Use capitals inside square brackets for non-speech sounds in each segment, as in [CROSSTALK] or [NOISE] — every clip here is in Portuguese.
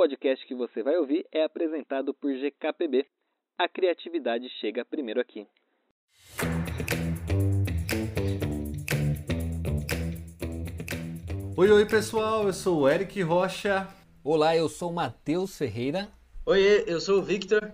podcast que você vai ouvir é apresentado por GKPB. A criatividade chega primeiro aqui. Oi, oi pessoal, eu sou o Eric Rocha. Olá, eu sou o Matheus Ferreira. Oi, eu sou o Victor.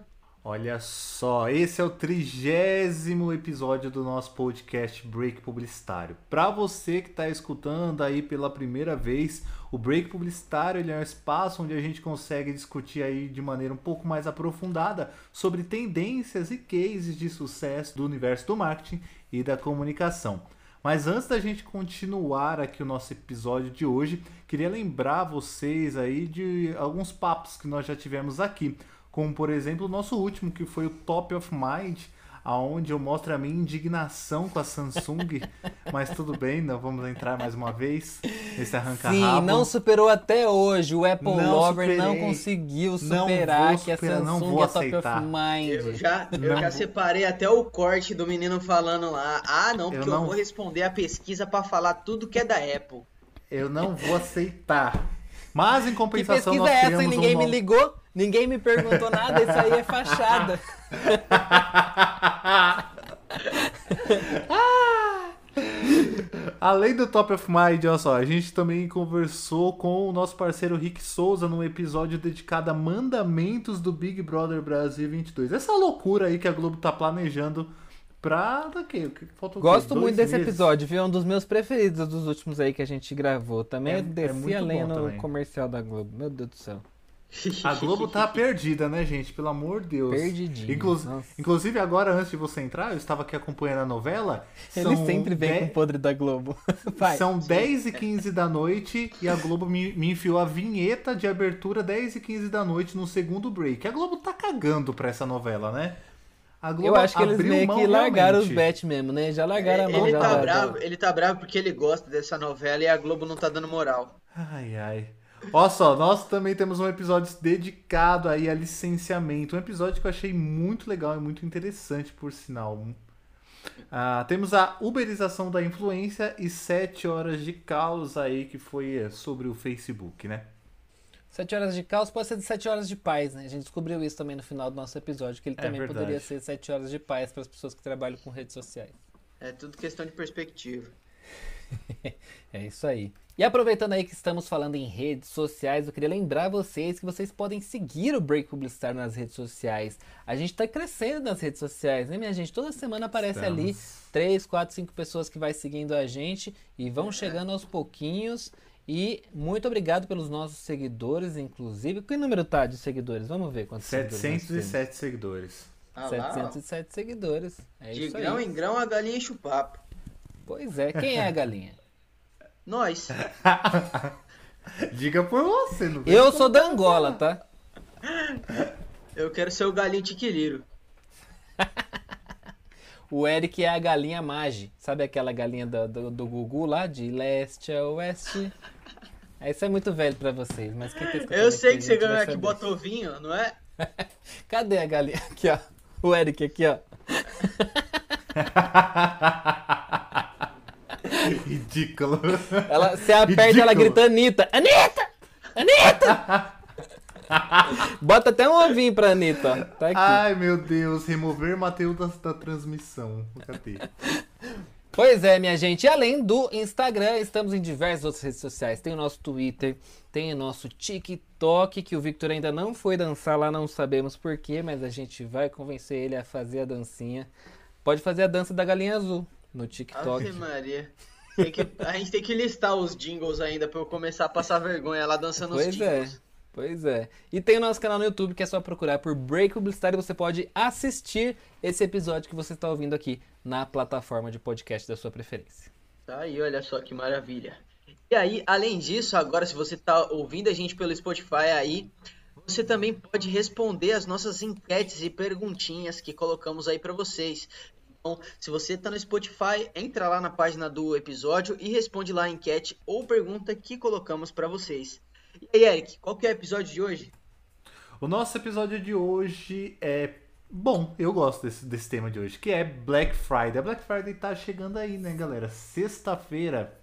Olha só, esse é o trigésimo episódio do nosso podcast Break Publicitário. Para você que está escutando aí pela primeira vez, o Break Publicitário ele é um espaço onde a gente consegue discutir aí de maneira um pouco mais aprofundada sobre tendências e cases de sucesso do universo do marketing e da comunicação. Mas antes da gente continuar aqui o nosso episódio de hoje, queria lembrar vocês aí de alguns papos que nós já tivemos aqui como por exemplo o nosso último, que foi o Top of Mind, aonde eu mostro a minha indignação com a Samsung, [LAUGHS] mas tudo bem, não vamos entrar mais uma vez nesse arranca Sim, rabo. não superou até hoje. O Apple Não Lover superei. não conseguiu Não superar que a superar, não Samsung vou é top aceitar. of mind. Eu já, eu Não já separei até o corte do menino falando lá. Ah, não, porque eu, não- vou responder a pesquisa pra falar tudo que é da Apple. Eu não vou aceitar. Mas em Que compensação pesquisa nós é essa, hein? Ninguém um me ligou, ninguém me perguntou nada, isso aí é fachada. [LAUGHS] Além do Top of Mind, olha só, a gente também conversou com o nosso parceiro Rick Souza num episódio dedicado a mandamentos do Big Brother Brasil 22. Essa loucura aí que a Globo tá planejando pra daqui, o que falta o quê? Gosto Dois muito desse meses? episódio, viu? É um dos meus preferidos dos últimos aí que a gente gravou. Também É- é desci muito além bom no também. comercial da Globo. Meu Deus do céu. A Globo tá [LAUGHS] perdida, né, gente? Pelo amor de Deus. Perdidinha, Inclu- nossa. Inclusive, agora, antes de você entrar, eu estava aqui acompanhando a novela. Ele são sempre vem com o podre da Globo. [LAUGHS] Vai. São 10 e 15 da noite e a Globo me, me enfiou a vinheta de abertura 10 e 15 da noite no segundo break. A Globo tá cagando pra essa novela, né? A Globo Eu acho que eles abriu meio que largaram os realmente. bets mesmo, né? Já largaram a mão ele, já tá da- bravo, ele tá bravo porque ele gosta dessa novela e a Globo não tá dando moral. Ai, ai. Olha só, nós também temos um episódio dedicado aí a licenciamento. Um episódio que eu achei muito legal e muito interessante, por sinal. Ah, temos a uberização da influência e 7 horas de caos aí, que foi eh, sobre o Facebook, né? Sete horas de caos pode ser de sete horas de paz, né? A gente descobriu isso também no final do nosso episódio, que ele É também verdade. poderia ser sete horas de paz para as pessoas que trabalham com redes sociais. É tudo questão de perspectiva. [LAUGHS] É isso aí. E aproveitando aí que estamos falando em redes sociais, eu queria lembrar vocês que vocês podem seguir o Break Publicitário nas redes sociais. A gente está crescendo nas redes sociais, né, minha gente? Toda semana aparece Estamos. ali três, quatro, cinco pessoas que vai seguindo a gente e vão chegando aos pouquinhos. E muito obrigado pelos nossos seguidores, inclusive. Que número tá de seguidores? Vamos ver quantos seguidores nós temos. 707 seguidores. Ah lá, ó. 707 seguidores. É De isso grão aí. em grão a galinha enche o papo. Pois é, quem é a galinha? Nós. [LAUGHS] Diga por você, não Eu sou da Angola, tá? Eu quero ser o galinho tiquiliro. O Eric é a galinha Mage. Sabe aquela galinha do, do, do Gugu lá, de leste a oeste? Isso é muito velho pra vocês, mas quem tá Eu sei que você ganhou aqui saber. botou vinho, não é? [LAUGHS] Cadê a galinha? Aqui, ó. O Eric aqui, ó. [LAUGHS] [LAUGHS] Ridículo. Ela, você aperta ela Ridículo. grita Anitta! Anitta! Anitta! [LAUGHS] Bota até um ovinho pra Anitta. Tá. Ai, meu Deus. Remover Matheus da, da transmissão. Cadê? Pois é, minha gente. E além do Instagram, estamos em diversas outras redes sociais. Tem o nosso Twitter, tem o nosso TikTok, que o Victor ainda não foi dançar lá, não sabemos porquê, mas a gente vai convencer ele a fazer a dancinha. Pode fazer a dança da galinha azul no TikTok. Ave Maria. Que- a gente tem que listar os jingles ainda pra eu começar a passar vergonha lá dançando os Pois é. jingles. Pois é. E tem o nosso canal no YouTube que é só procurar por Break Publicitário e você pode assistir esse episódio que você está ouvindo aqui na plataforma de podcast da sua preferência. Tá aí, olha só que maravilha. E aí, além disso, agora se você tá ouvindo a gente pelo Spotify aí, você também pode responder as nossas enquetes e perguntinhas que colocamos aí pra vocês. Então, se você tá no Spotify, entra lá na página do episódio e responde lá a enquete ou pergunta que colocamos pra vocês. E aí, Eric, qual que é o episódio de hoje? O nosso episódio de hoje é bom, eu gosto desse, desse tema de hoje, que é Black Friday. A Black Friday tá chegando aí, né, galera? Sexta-feira.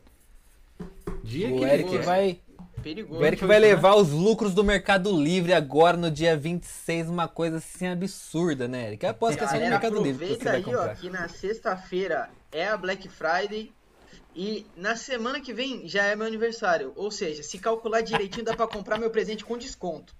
Dia O que Eric vai perigoso. O Eric vai levar os lucros do Mercado Livre agora no dia 26, uma coisa assim absurda, né, Eric? Eu aposto que é só no Mercado Livre que você vai aí, ó, que na sexta-feira é a Black Friday e na semana que vem já é meu aniversário. Ou seja, se calcular direitinho dá pra comprar meu presente com desconto.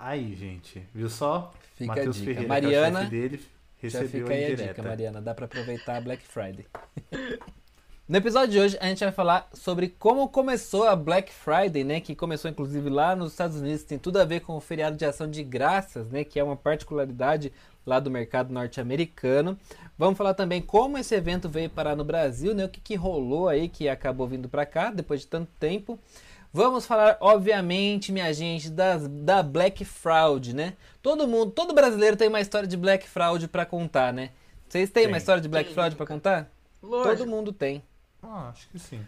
Aí, gente, viu só? Fica a Matheus dica. Ferreira, Mariana, que é o chefe dele, Já recebeu fica aí a indireta. dica, Mariana. Dá pra aproveitar a Black Friday. [LAUGHS] No episódio de hoje, a gente vai falar sobre como começou a Black Friday, né? Que começou inclusive lá nos Estados Unidos. Tem tudo a ver com o feriado de ação de graças, né? Que é uma particularidade lá do mercado norte-americano. Vamos falar também como esse evento veio parar no Brasil, né? O que, que rolou aí que acabou vindo pra cá depois de tanto tempo. Vamos falar, obviamente, minha gente, das, da Black Fraud, né? Todo mundo, todo brasileiro tem uma história de Black Fraud pra contar, né? Vocês têm Tem. uma história de Black Quem Fraud pra contar? Lógico. Todo mundo tem. Ah, acho que sim.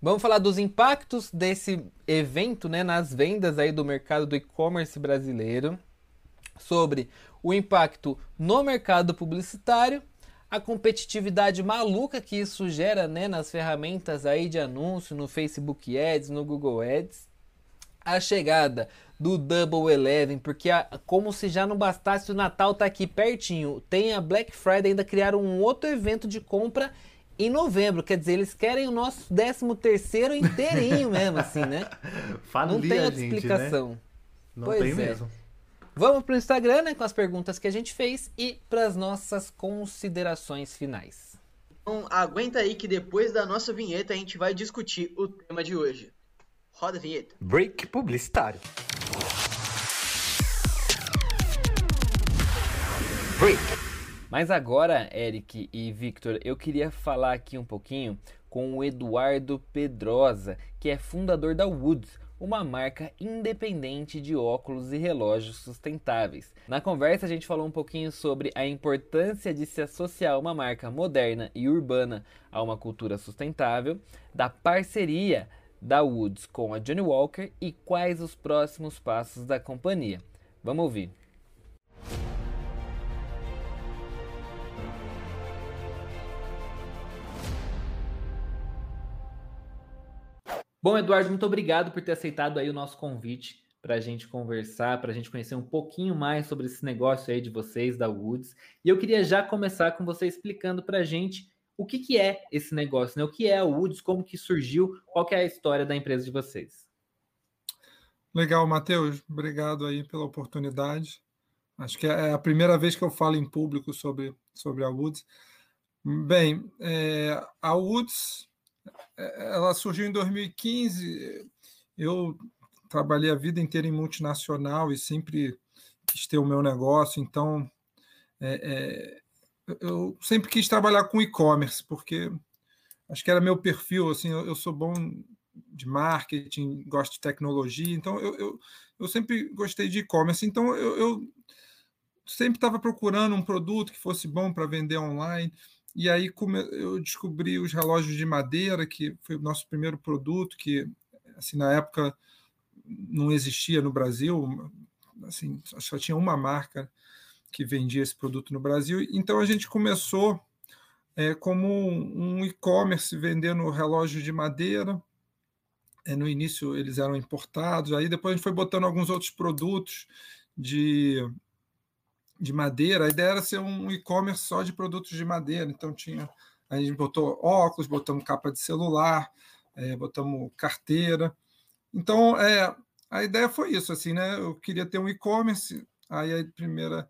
Vamos falar dos impactos desse evento né, nas vendas aí do mercado do e-commerce brasileiro, sobre o impacto no mercado publicitário, a competitividade maluca que isso gera né, nas ferramentas aí de anúncio, no Facebook Ads, no Google Ads, a chegada do Double Eleven, porque a- como se já não bastasse o Natal tá aqui pertinho, tem a Black Friday ainda criaram um outro evento de compra em novembro, quer dizer, eles querem o nosso 13 terceiro inteirinho mesmo, assim, né? [LAUGHS] Falia, Não tem outra gente, né? explicação. Não Pois tem é. mesmo. Vamos pro Instagram, né, com as perguntas que a gente fez e para as nossas considerações finais. Então aguenta aí que depois da nossa vinheta a gente vai discutir o tema de hoje. Roda a vinheta. Break publicitário. Break. Mas agora, Eric e Victor, eu queria falar aqui um pouquinho com o Eduardo Pedrosa, que é fundador da Woods, uma marca independente de óculos e relógios sustentáveis. Na conversa, a gente falou um pouquinho sobre a importância de se associar uma marca moderna e urbana a uma cultura sustentável, da parceria da Woods com a Johnny Walker e quais os próximos passos da companhia. Vamos ouvir. Bom, Eduardo, muito obrigado por ter aceitado aí o nosso convite para a gente conversar, para a gente conhecer um pouquinho mais sobre esse negócio aí de vocês, da Woods. E eu queria já começar com você explicando para a gente o que, que é esse negócio, né? O que é a Woods, como que surgiu, qual que é a história da empresa de vocês. Legal, Matheus. Obrigado aí pela oportunidade. Acho que é a primeira vez que eu falo em público sobre, sobre a Woods. Bem, é, a Woods é, ela surgiu em 2015. Eu trabalhei a vida inteira em multinacional e sempre quis ter o meu negócio. Então, é, é, eu sempre quis trabalhar com e-commerce porque acho que era meu perfil. Assim, eu, eu sou bom de marketing, gosto de tecnologia, então eu, eu, eu sempre gostei de e-commerce. Então, eu, eu sempre estava procurando um produto que fosse bom para vender online. E aí eu descobri os relógios de madeira, que foi o nosso primeiro produto, que assim na época não existia no Brasil, assim só tinha uma marca que vendia esse produto no Brasil. Então a gente começou é, como um e-commerce vendendo relógios de madeira. É, no início eles eram importados, aí depois a gente foi botando alguns outros produtos de de madeira, a ideia era ser um e-commerce só de produtos de madeira. Então tinha, a gente botou óculos, botamos capa de celular, é, botamos carteira. Então é, a ideia foi isso, assim, né? Eu queria ter um e-commerce. Aí a primeira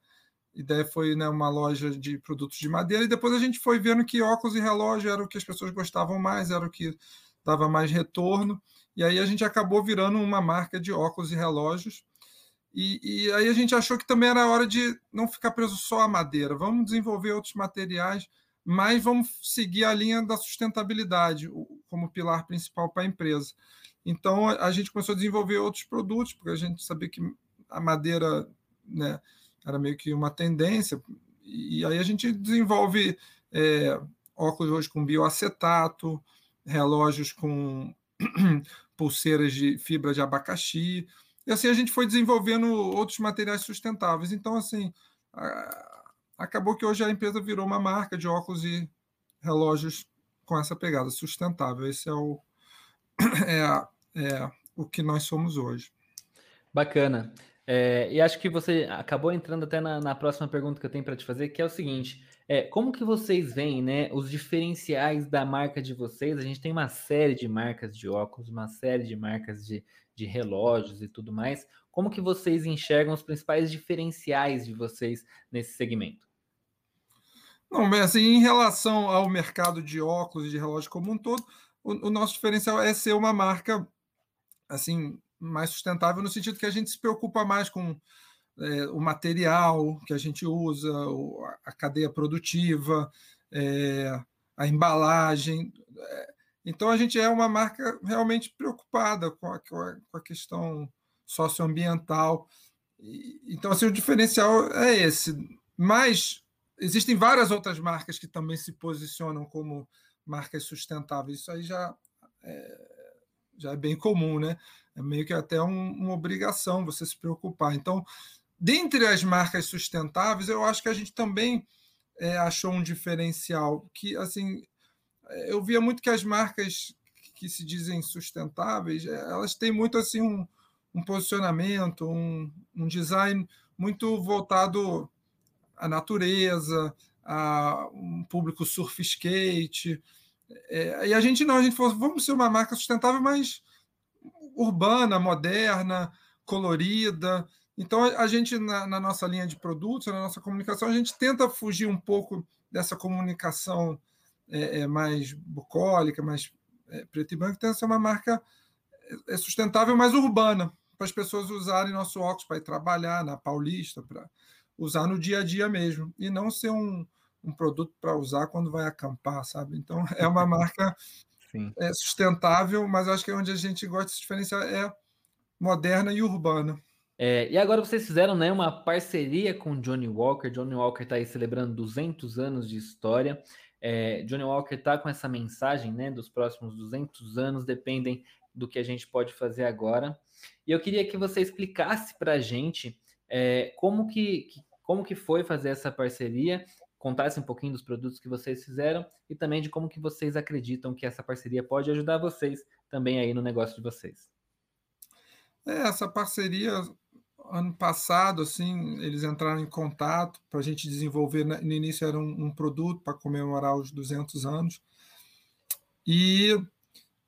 ideia foi né, uma loja de produtos de madeira e depois a gente foi vendo que óculos e relógio era o que as pessoas gostavam mais, era o que dava mais retorno. E aí a gente acabou virando uma marca de óculos e relógios. E, e, aí a gente achou que também era hora de não ficar preso só à madeira. Vamos desenvolver outros materiais, mas vamos seguir a linha da sustentabilidade como pilar principal para a empresa. Então a gente começou a desenvolver outros produtos, porque a gente sabia que a madeira né, era meio que uma tendência. E aí a gente desenvolve é, óculos hoje com bioacetato, relógios com [CLEARS THROAT] pulseiras de fibra de abacaxi. E assim a gente foi desenvolvendo outros materiais sustentáveis. Então, assim, acabou que hoje a empresa virou uma marca de óculos e relógios com essa pegada sustentável. Esse é o, [CLEARS THROAT] é, é o que nós somos hoje. Bacana. É, e acho que você acabou entrando até na, na próxima pergunta que eu tenho para te fazer, que é o seguinte: é, como que vocês veem, né, os diferenciais da marca de vocês? A gente tem uma série de marcas de óculos, uma série de marcas de, de relógios e tudo mais. Como que vocês enxergam os principais diferenciais de vocês nesse segmento? Não, bem, assim, em relação ao mercado de óculos e de relógio como um todo, o, o nosso diferencial é ser uma marca assim mais sustentável no sentido que a gente se preocupa mais com é, o material que a gente usa, a cadeia produtiva, é, a embalagem. É, então a gente é uma marca realmente preocupada com a, com a questão socioambiental. Então, assim, o diferencial é esse. Mas existem várias outras marcas que também se posicionam como marcas sustentáveis. Isso aí já é, já é bem comum, né? É meio que até um, uma obrigação você se preocupar. Então, dentre as marcas sustentáveis, eu acho que a gente também é, achou um diferencial que, assim, eu via muito que as marcas que se dizem sustentáveis, é, elas têm muito assim um, um posicionamento, um, um design muito voltado à natureza, a um público surf skate. É, e a gente não, a gente falou, vamos ser uma marca sustentável, mas urbana, moderna, colorida. Então, a gente, na, na, nossa linha de produtos, na nossa comunicação, a gente tenta fugir um pouco dessa comunicação é, é, mais bucólica, mais é, preto e branco, tenta ser uma marca é, sustentável, mais urbana, para as pessoas usarem nosso óculos para ir trabalhar na Paulista, para usar no dia a dia mesmo, e não ser um, um produto para usar quando vai acampar, sabe? Então, [LAUGHS] é uma [LAUGHS] marca é, sustentável, mas acho que é onde a gente gosta de se diferenciar é moderna e urbana. É, e agora vocês fizeram né, uma parceria com Johnny Walker. Johnny Walker está aí celebrando 200 anos de história. É, Johnny Walker está com essa mensagem, né? Dos próximos 200 anos dependem do que a gente pode fazer agora. E eu queria que você explicasse para a gente é, como que, como que foi fazer essa parceria contasse um pouquinho dos produtos que vocês fizeram e também de como que vocês acreditam que essa parceria pode ajudar vocês também aí no negócio de vocês. É, essa parceria ano passado, assim, eles entraram em contato para a gente desenvolver. Né, no início era um, um produto para comemorar os 200 anos. E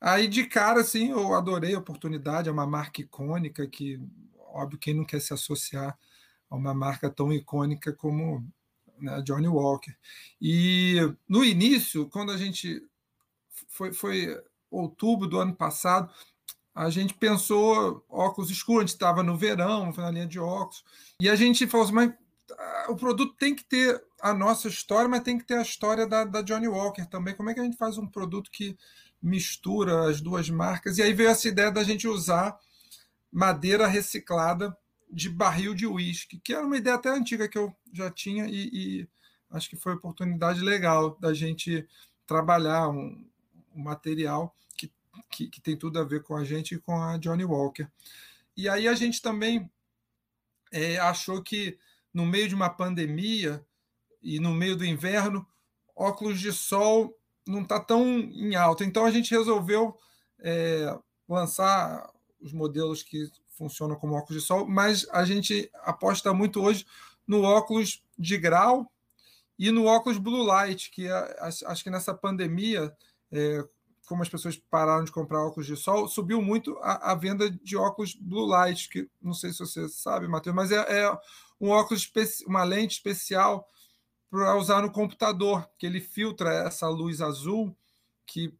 aí, de cara, assim, eu adorei a oportunidade. É uma marca icônica que, óbvio, quem não quer se associar a uma marca tão icônica como né, Johnny Walker. E no início, quando a gente foi, foi outubro do ano passado, a gente pensou óculos escuros, a gente estava no verão, na linha de óculos, e a gente falou assim, mas ah, o produto tem que ter a nossa história, mas tem que ter a história da, da Johnny Walker também. Como é que a gente faz um produto que mistura as duas marcas? E aí veio essa ideia da gente usar madeira reciclada de barril de uísque, que era uma ideia até antiga que eu já tinha e, e acho que foi oportunidade legal da gente trabalhar um, um material que, que, tem tudo a ver com a gente e com a Johnny Walker. E aí a gente também é, achou que no meio de uma pandemia e no meio do inverno, óculos de sol não está tão em alta. Então a gente resolveu é, lançar os modelos que funcionam como óculos de sol, mas a gente aposta muito hoje no óculos de grau e no óculos blue light, que é, acho que nessa pandemia, é, como as pessoas pararam de comprar óculos de sol, subiu muito a, a, venda de óculos blue light, que não sei se você sabe, Matheus, mas é, é um óculos, uma lente especial para usar no computador, que ele filtra essa luz azul que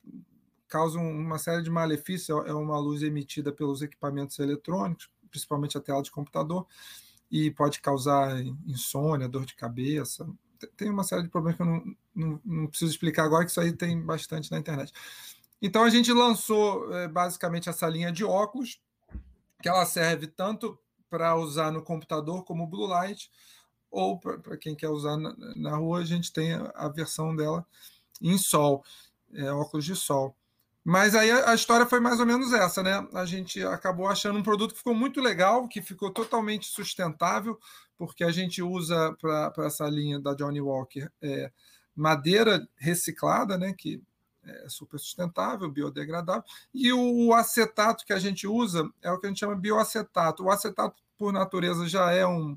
causam uma série de malefícios. É uma luz emitida pelos equipamentos eletrônicos, principalmente a tela de computador, e pode causar insônia, dor de cabeça. Tem uma série de problemas que eu não, não, não preciso explicar agora, que isso aí tem bastante na internet. Então a gente lançou é, basicamente essa linha de óculos, que ela serve tanto para usar no computador como blue light, ou para quem quer usar na, rua, a gente tem a, a versão dela em sol, é, óculos de sol. Mas aí a, história foi mais ou menos essa, né? A gente acabou achando um produto que ficou muito legal, que ficou totalmente sustentável, porque a gente usa para essa linha da Johnny Walker é, madeira reciclada, né? Que é super sustentável, biodegradável. E o acetato que a gente usa é o que a gente chama bioacetato. O acetato, por natureza, já é um.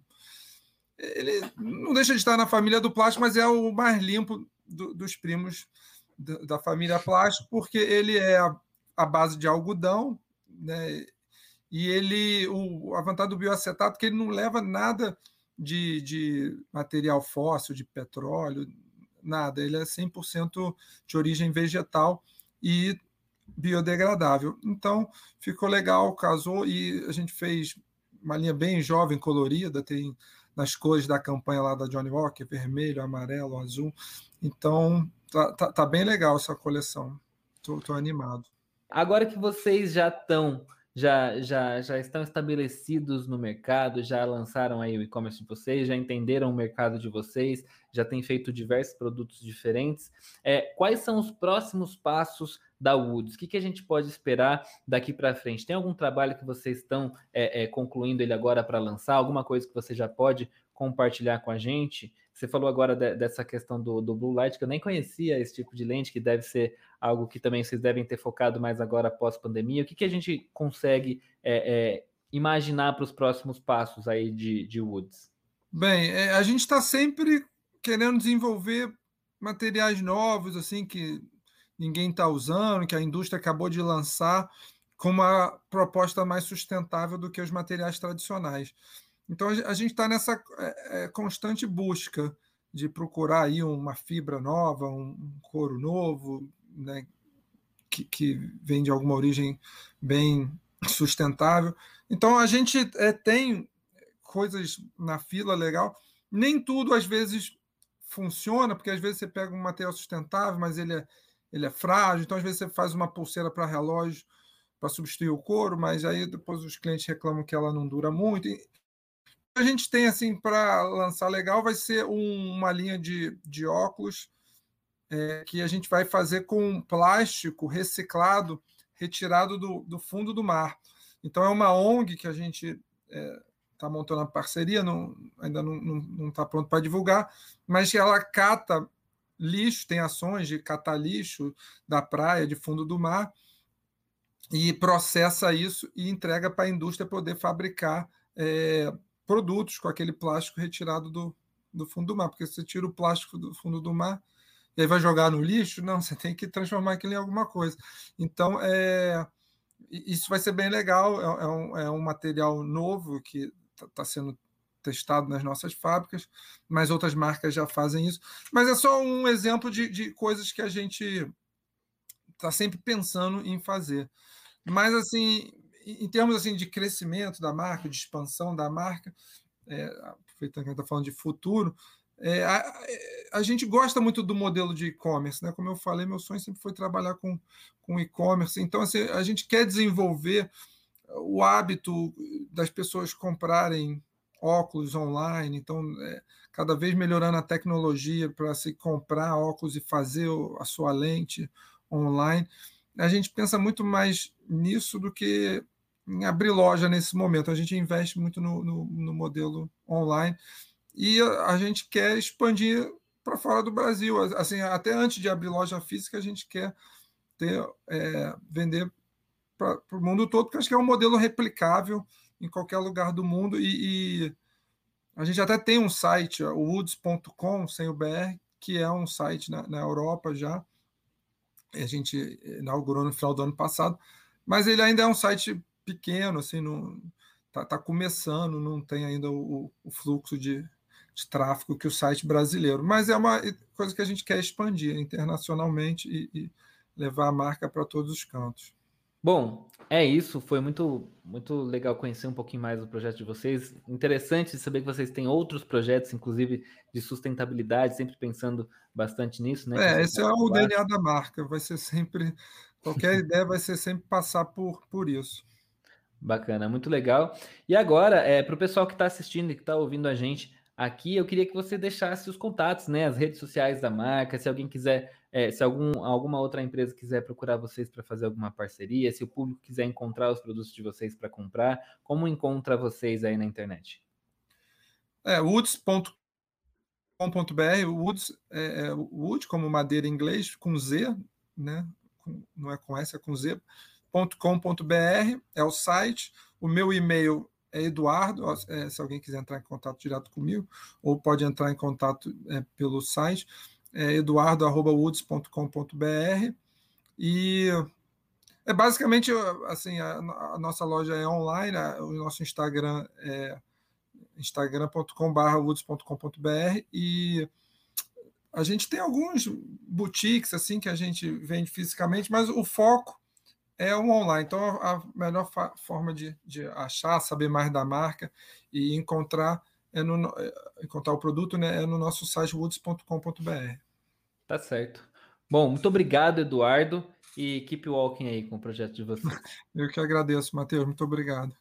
Ele não deixa de estar na família do plástico, mas é o mais limpo do, dos primos da família plástico, porque ele é a, a base de algodão, né? E ele, o, a vantagem do bioacetato é que ele não leva nada de, de material fóssil, de petróleo, nada. Ele é 100% de origem vegetal e biodegradável. Então, ficou legal, casou e a gente fez uma linha bem jovem, colorida, tem nas cores da campanha lá da Johnny Walker, vermelho, amarelo, azul. Então, tá, tá, tá bem legal essa coleção. Tô, tô animado. Agora que vocês já estão já, já, já estão estabelecidos no mercado, já lançaram aí o e-commerce de vocês, já entenderam o mercado de vocês, já têm feito diversos produtos diferentes. É, quais são os próximos passos da Woods? O que, que a gente pode esperar daqui para frente? Tem algum trabalho que vocês estão é, é, concluindo ele agora para lançar? Alguma coisa que você já pode compartilhar com a gente? Você falou agora de, dessa questão do, do Blue Light, que eu nem conhecia esse tipo de lente, que deve ser algo que também vocês devem ter focado mais agora após pandemia. O que, que a gente consegue é, é, imaginar para os próximos passos aí de, de Woods? Bem, é, a gente está sempre querendo desenvolver materiais novos, assim, que ninguém está usando, que a indústria acabou de lançar, com uma proposta mais sustentável do que os materiais tradicionais. Então a gente está nessa é, é, constante busca de procurar aí uma fibra nova, um couro novo, né, que, que vem de alguma origem bem sustentável. Então a gente é, tem coisas na fila legal. Nem tudo às vezes funciona, porque às vezes você pega um material sustentável, mas ele é, ele é frágil. Então às vezes você faz uma pulseira para relógio para substituir o couro, mas aí depois os clientes reclamam que ela não dura muito a gente tem assim para lançar legal vai ser um, uma linha de, de óculos é, que a gente vai fazer com plástico reciclado retirado do, do fundo do mar. Então é uma ONG que a gente está é, tá montando a parceria, não, ainda não está pronto para divulgar, mas ela cata lixo, tem ações de catar lixo da praia, de fundo do mar, e processa isso e entrega para a indústria poder fabricar é, produtos com aquele plástico retirado do, do fundo do mar, porque você tira o plástico do fundo do mar e aí vai jogar no lixo, não, [LAUGHS] você tem que transformar aquilo em alguma coisa. Então, é, isso vai ser bem legal, é, é um, é um material novo que está tá sendo testado nas nossas fábricas, mas outras marcas já fazem isso. Mas é só um exemplo de, de coisas que a gente está sempre pensando em fazer. Mas, assim, em termos assim de crescimento da marca, de expansão da marca, é, aproveitando a gente está falando de futuro, é, a, a, gente gosta muito do modelo de e-commerce, né? Como eu falei, meu sonho sempre foi trabalhar com, com e-commerce. Então, assim, a gente quer desenvolver o hábito das pessoas comprarem óculos online, então é, cada vez melhorando a tecnologia para se comprar óculos e fazer a sua lente online. A gente pensa muito mais nisso do que em abrir loja nesse momento. A gente investe muito no, no, no modelo online e a, a gente quer expandir para fora do Brasil. Assim, até antes de abrir loja física, a gente quer ter, é, vender para o mundo todo, porque acho que é um modelo replicável em qualquer lugar do mundo. E, e a gente até tem um site, o woods.com, sem o BR, que é um site na, na Europa já. A gente inaugurou no final do ano passado, mas ele ainda é um site pequeno, assim, não está tá começando, não tem ainda o, o fluxo de, de, tráfego que o site brasileiro. Mas é uma coisa que a gente quer expandir internacionalmente e, e levar a marca para todos os cantos. Bom, é isso. Foi muito, muito legal conhecer um pouquinho mais do projeto de vocês. Interessante saber que vocês têm outros projetos, inclusive de sustentabilidade, sempre pensando bastante nisso, né? É, esse é o DNA da marca. Vai ser sempre qualquer ideia vai ser sempre passar por, por isso. Bacana, muito legal. E agora, é, para o pessoal que está assistindo e que está ouvindo a gente aqui, eu queria que você deixasse os contatos, né? As redes sociais da marca, se alguém quiser, é, se algum, alguma outra empresa quiser procurar vocês para fazer alguma parceria, se o público quiser encontrar os produtos de vocês para comprar, como encontra vocês aí na internet? É, woods.com.br, woods, é, é, wood como madeira em inglês, com Z, né? Não é com S, é com Z. .com.br é o site. O meu e-mail é Eduardo, é, se alguém quiser entrar em contato direto comigo, ou pode entrar em contato é, pelo site, é eduardo.woods.com.br. E é basicamente assim, a, a, nossa loja é online, a, o nosso Instagram é instagram.com/woods.com.br e a gente tem alguns boutiques assim que a gente vende fisicamente, mas o foco é o online. Então, a melhor forma de, de achar, saber mais da marca e encontrar é no, é, encontrar o produto né, é no nosso site woods.com.br. Tá certo. Bom, muito obrigado, Eduardo, e keep walking aí com o projeto de vocês. [LAUGHS] Eu que agradeço, Matheus. Muito obrigado.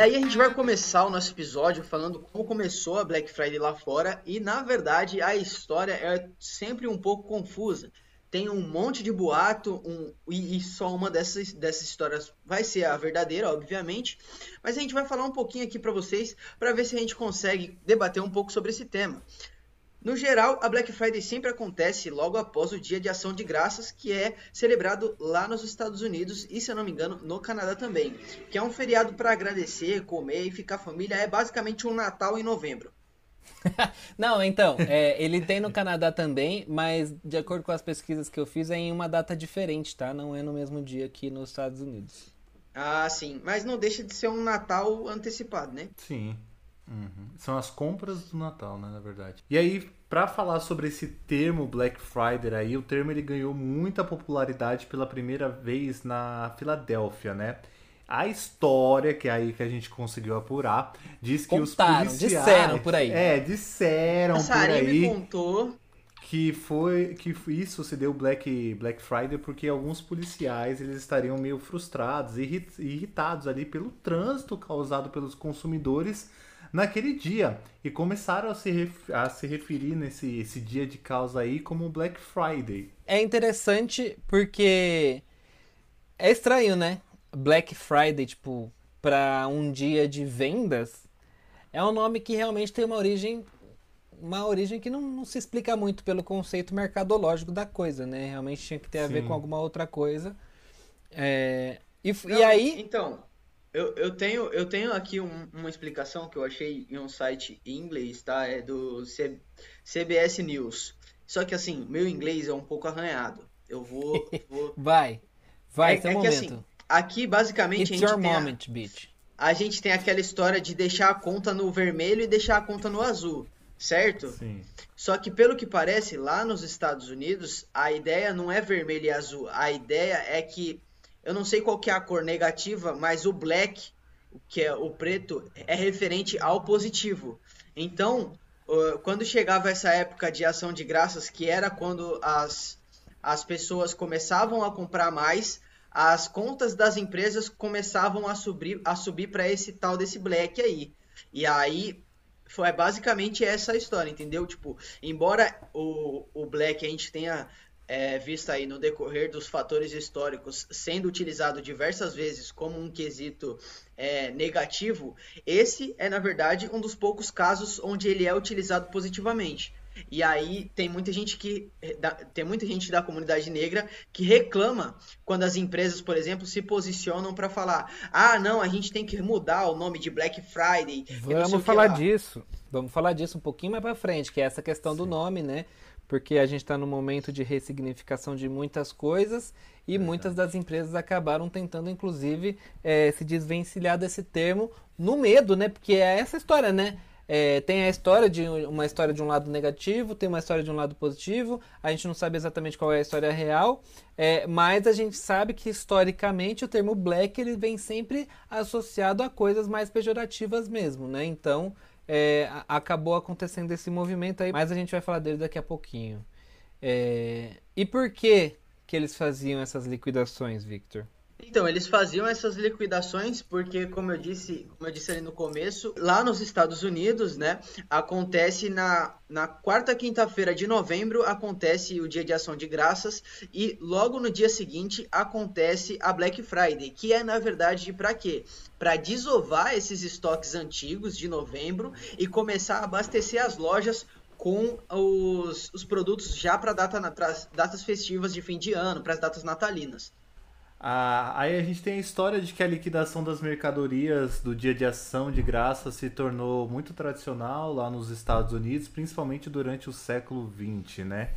Aí a gente vai começar o nosso episódio falando como começou a Black Friday lá fora e na verdade a história é sempre um pouco confusa. Tem um monte de boato um, e, e só uma dessas, dessas histórias vai ser a verdadeira, obviamente. Mas a gente vai falar um pouquinho aqui para vocês para ver se a gente consegue debater um pouco sobre esse tema. No geral, a Black Friday sempre acontece logo após o Dia de Ação de Graças, que é celebrado lá nos Estados Unidos e, se eu não me engano, no Canadá também, que é um feriado para agradecer, comer e ficar família. É basicamente um Natal em novembro. [LAUGHS] não, então, é, ele tem no Canadá também, mas de acordo com as pesquisas que eu fiz, é em uma data diferente, tá? Não é no mesmo dia aqui nos Estados Unidos. Ah, sim. Mas não deixa de ser um Natal antecipado, né? Sim. Uhum. São as compras do Natal, né, na verdade. E aí, para falar sobre esse termo Black Friday aí, o termo ele ganhou muita popularidade pela primeira vez na Filadélfia, né? A história, que é aí que a gente conseguiu apurar, diz que Contaram, os policiais... disseram por aí. É, disseram a por aí... me contou que foi que isso se deu Black Black Friday porque alguns policiais eles estariam meio frustrados e irritados ali pelo trânsito causado pelos consumidores naquele dia e começaram a se, a se referir nesse esse dia de causa aí como Black Friday. É interessante porque é estranho, né? Black Friday, tipo, para um dia de vendas, é um nome que realmente tem uma origem uma origem que não, não, se explica muito pelo conceito mercadológico da coisa, né? Realmente tinha que ter a Sim. ver com alguma outra coisa. É, e, não, e aí. Então, eu, eu, tenho, eu tenho aqui um, uma explicação que eu achei em um site em inglês, tá? É do C, CBS News. Só que assim, meu inglês é um pouco arranhado. Eu vou. [LAUGHS] vou... vai, vai, é, é momento. Que, assim, aqui basicamente It's a gente your moment, a, bitch. A gente tem aquela história de deixar a conta no vermelho e deixar a conta no azul, certo? Sim. Só que pelo que parece, lá nos Estados Unidos, a ideia não é vermelho e azul. A ideia é que eu não sei qual que é a cor negativa, mas o black, que é o preto, é referente ao positivo. Então, quando chegava essa época de ação de graças, que era quando as, as pessoas começavam a comprar mais, as contas das empresas começavam a subir, a subir para esse tal desse black aí. E aí foi basicamente essa a história, entendeu? Tipo, embora o, o black a gente tenha é, vista aí no decorrer dos fatores históricos sendo utilizado diversas vezes como um quesito é, negativo, esse é na verdade um dos poucos casos onde ele é utilizado positivamente. E aí tem muita gente que tem muita gente da comunidade negra que reclama quando as empresas, por exemplo, se posicionam para falar: "Ah, não, a gente tem que mudar o nome de Black Friday". Vamos falar disso. Vamos falar disso um pouquinho mais para frente, que é essa questão do nome, né? Porque a gente está no momento de ressignificação de muitas coisas e Verdade. muitas das empresas acabaram tentando, inclusive, é, se desvencilhar desse termo no medo, né? Porque é essa história, né? É, tem a história de uma história de um lado negativo, tem uma história de um lado positivo. A gente não sabe exatamente qual é a história real, é, mas a gente sabe que historicamente o termo black ele vem sempre associado a coisas mais pejorativas mesmo, né? Então é, acabou acontecendo esse movimento aí, mas a gente vai falar dele daqui a pouquinho. É, e por que que eles faziam essas liquidações, Victor? Então, eles faziam essas liquidações porque, como eu disse, como eu disse ali no começo, lá nos Estados Unidos, né, acontece na, na quarta quinta-feira de novembro, acontece o dia de ação de graças e logo no dia seguinte acontece a Black Friday, que é, na verdade, para quê? Para desovar esses estoques antigos de novembro e começar a abastecer as lojas com os, os produtos já para data, datas festivas de fim de ano, para as datas natalinas. Ah, aí a gente tem a história de que a liquidação das mercadorias do dia de ação de graça se tornou muito tradicional lá nos Estados Unidos, principalmente durante o século XX, né?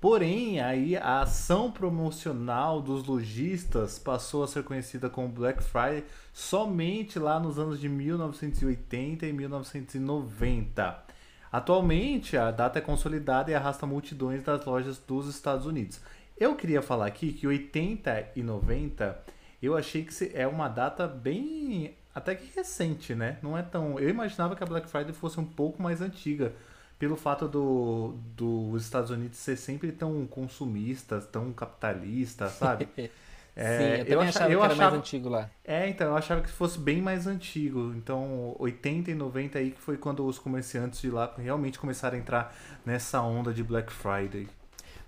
Porém, aí a ação promocional dos lojistas passou a ser conhecida como Black Friday somente lá nos anos de 1980 e 1990. Atualmente, a data é consolidada e arrasta multidões das lojas dos Estados Unidos. Eu queria falar aqui que 80 e 90 eu achei que é uma data bem até que recente, né? Não é tão. Eu imaginava que a Black Friday fosse um pouco mais antiga, pelo fato do, dos Estados Unidos ser sempre tão consumistas, tão capitalistas, sabe? [LAUGHS] É, Sim, eu eu achava, eu que era achava, mais antigo lá. É, então, eu achava que fosse bem mais antigo. Então, 80 e 90 aí que foi quando os comerciantes de lá realmente começaram a entrar nessa onda de Black Friday.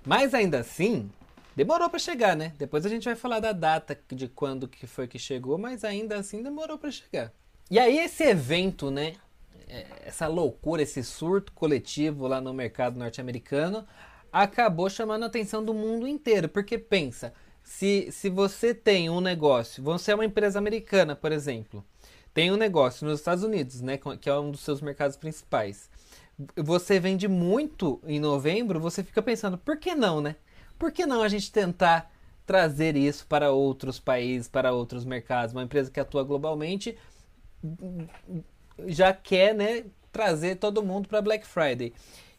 Mas ainda assim, Demorou para chegar, né? Depois a gente vai falar da data de quando que foi que chegou, mas ainda assim demorou para chegar. E aí esse evento, né? É, essa loucura, esse surto coletivo lá no mercado norte-americano acabou chamando a atenção do mundo inteiro, porque pensa, se, se você tem um negócio, você é uma empresa americana, por exemplo, tem um negócio nos Estados Unidos, né, que é um dos seus mercados principais. Você vende muito em novembro, você fica pensando, por que não, né? Por que não a gente tentar trazer isso para outros países, para outros mercados? Uma empresa que atua globalmente já quer né, trazer todo mundo para Black Friday.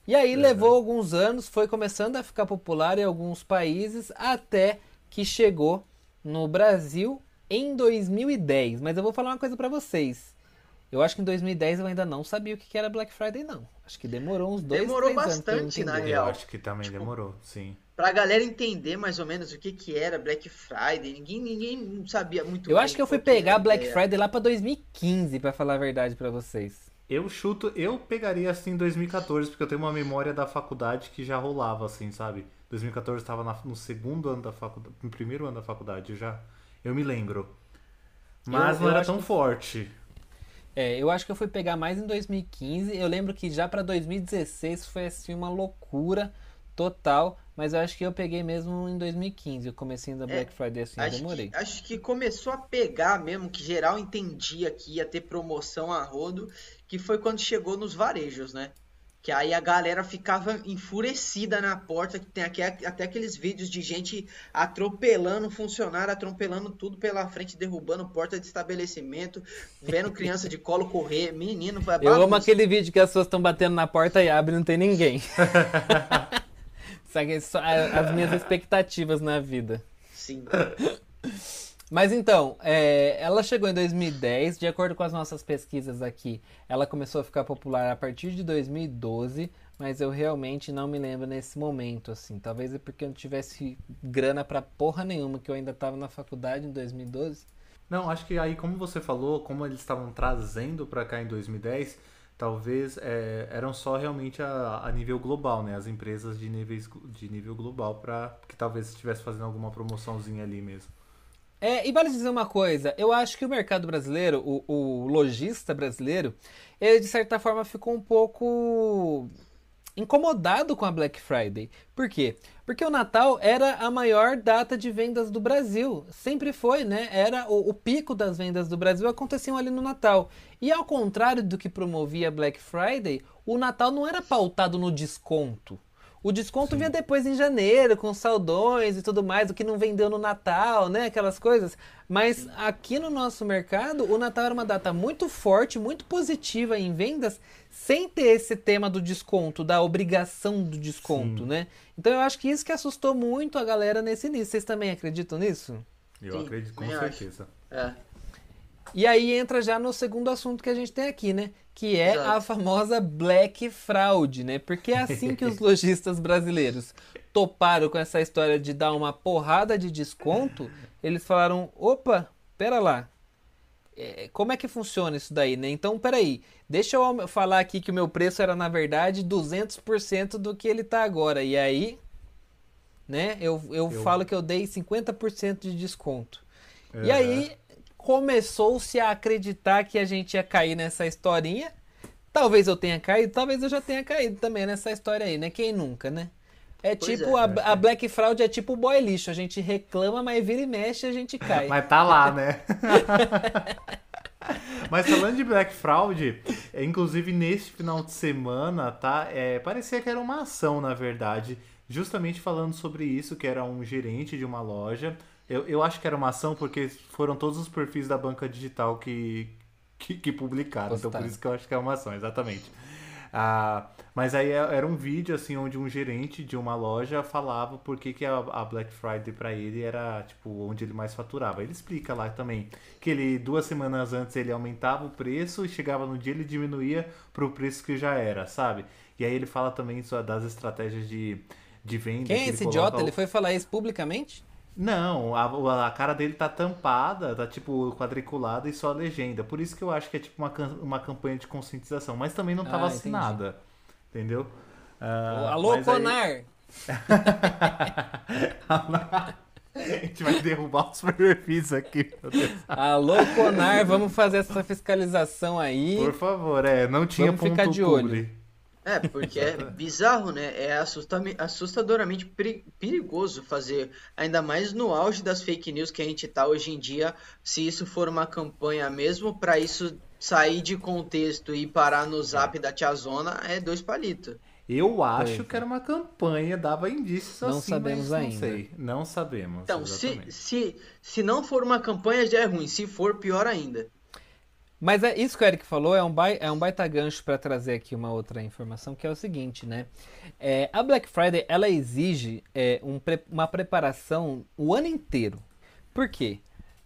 E aí levou alguns anos, foi começando a ficar popular em alguns países, até que chegou no Brasil em 2010. Mas eu vou falar uma coisa para vocês. Eu acho que em 2010 eu ainda não sabia o que era Black Friday, não. Acho que demorou uns dois, demorou três bastante, anos. Demorou bastante, na real. Eu acho que também tipo, demorou, sim pra galera entender mais ou menos o que que era Black Friday. Ninguém, ninguém sabia muito Eu acho que eu fui pegar Black Friday lá pra 2015, para falar a verdade para vocês. Eu chuto, eu pegaria assim em 2014, porque eu tenho uma memória da faculdade que já rolava assim, sabe? 2014 estava no segundo ano da faculdade, no primeiro ano da faculdade, já. Eu me lembro. Mas eu, não eu era tão que... forte. É, eu acho que eu fui pegar mais em 2015. Eu lembro que já para 2016 foi assim uma loucura total. Mas eu acho que eu peguei mesmo em 2015, o comecinho da é, Black é, Friday, assim, acho demorei. Que, acho que começou a pegar mesmo, que geral entendia que ia ter promoção a rodo, que foi quando chegou nos varejos, né? Que aí a galera ficava enfurecida na porta, que tem aqui, até aqueles vídeos de gente atropelando funcionário, atropelando tudo pela frente, derrubando porta de estabelecimento, vendo criança de colo correr, menino, vai Eu amo aquele vídeo que as pessoas estão batendo na porta e abre e não tem ninguém. [LAUGHS] as minhas [LAUGHS] expectativas na vida. Sim. [LAUGHS] Mas então, é, ela chegou em 2010, de acordo com as nossas pesquisas aqui, ela começou a ficar popular a partir de 2012, mas eu realmente não me lembro nesse momento, assim. Talvez é porque eu não tivesse grana pra porra nenhuma, que eu ainda tava na faculdade em 2012. Não, acho que aí, como você falou, como eles estavam trazendo pra cá em 2010, talvez é, eram só realmente a, a, nível global, né? As empresas de, níveis, de nível global para que talvez estivesse fazendo alguma promoçãozinha ali mesmo. É, e vale dizer uma coisa, eu acho que o mercado brasileiro, o, o lojista brasileiro, ele de certa forma ficou um pouco incomodado com a Black Friday. Por quê? Porque o Natal era a maior data de vendas do Brasil. Sempre foi, né? Era o, o, pico das vendas do Brasil aconteciam ali no Natal. E ao contrário do que promovia Black Friday, o Natal não era pautado no desconto. O desconto Sim. vinha depois em janeiro, com saldões e tudo mais, o que não vendeu no Natal, né? Aquelas coisas. Mas aqui no nosso mercado, o Natal era uma data muito forte, muito positiva em vendas, sem ter esse tema do desconto, da obrigação do desconto, Sim. né? Então eu acho que isso que assustou muito a galera nesse início. Vocês também acreditam nisso? Eu Sim, acredito com certeza. É. E aí entra já no segundo assunto que a gente tem aqui, né? Que é Exato. a famosa Black Fraud, né? Porque é assim que os [LAUGHS] lojistas brasileiros toparam com essa história de dar uma porrada de desconto, eles falaram: opa, pera lá. É, como é que funciona isso daí, né? Então, peraí, deixa eu falar aqui que o meu preço era, na verdade, 200% do que ele tá agora. E aí, né, eu, eu, eu... falo que eu dei 50% de desconto. E aí, começou-se a acreditar que a gente ia cair nessa historinha. Talvez eu tenha caído, talvez eu já tenha caído também nessa história aí, né? Quem nunca, né? É pois tipo, é, a, a, Black Fraud é tipo o boy lixo. A gente reclama, mas vira e mexe a gente cai. [LAUGHS] mas tá lá, né? [LAUGHS] mas falando de Black Fraud, inclusive neste final de semana, tá? É, parecia que era uma ação, na verdade. Justamente falando sobre isso, que era um gerente de uma loja. Eu, eu acho que era uma ação porque foram todos os perfis da banca digital que, que, que publicaram. Então por isso que eu acho que é uma ação, exatamente. Ah, mas aí é, era um vídeo assim onde um gerente de uma loja falava por que, que a, a Black Friday para ele era tipo onde ele mais faturava. Ele explica lá também que ele duas semanas antes ele aumentava o preço e chegava no dia ele diminuía para o preço que já era, sabe? E aí ele fala também das estratégias de, de venda. Quem é esse idiota? O... Ele foi falar isso publicamente? Não, a, a cara dele tá tampada, tá tipo quadriculada e só a legenda. Por isso que eu acho que é tipo uma, uma campanha de conscientização. Mas também não tá ah, vacinada. Entendi. Entendeu? Uh, Alô, Conar! Aí... [LAUGHS] A gente vai derrubar os perfis aqui. Alô, Conar, vamos fazer essa fiscalização aí. Por favor, é, não tinha vamos ponto ficar de olho. É, porque é bizarro, né? É assustadoramente perigoso fazer, ainda mais no auge das fake news que a gente tá hoje em dia, se isso for uma campanha mesmo, para isso sair de contexto e parar no zap da tiazona, é dois palitos. Eu acho que era uma campanha, dava indícios não assim, sabemos não ainda. sei. Não sabemos. Então, se, se, se não for uma campanha já é ruim, se for, pior ainda. Mas é isso que o Eric falou, é um, bai, é um baita gancho para trazer aqui uma outra informação, que é o seguinte, né? É, a Black Friday, ela exige é, um, uma preparação o ano inteiro. Por quê?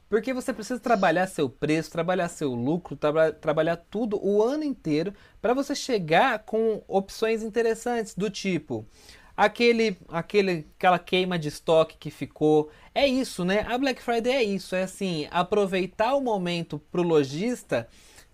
Porque você precisa trabalhar seu preço, trabalhar seu lucro, tra trabalhar tudo o ano inteiro para você chegar com opções interessantes do tipo aquele, aquele, aquela queima de estoque que ficou. É isso, né? A Black Friday é isso, é assim, aproveitar o momento pro lojista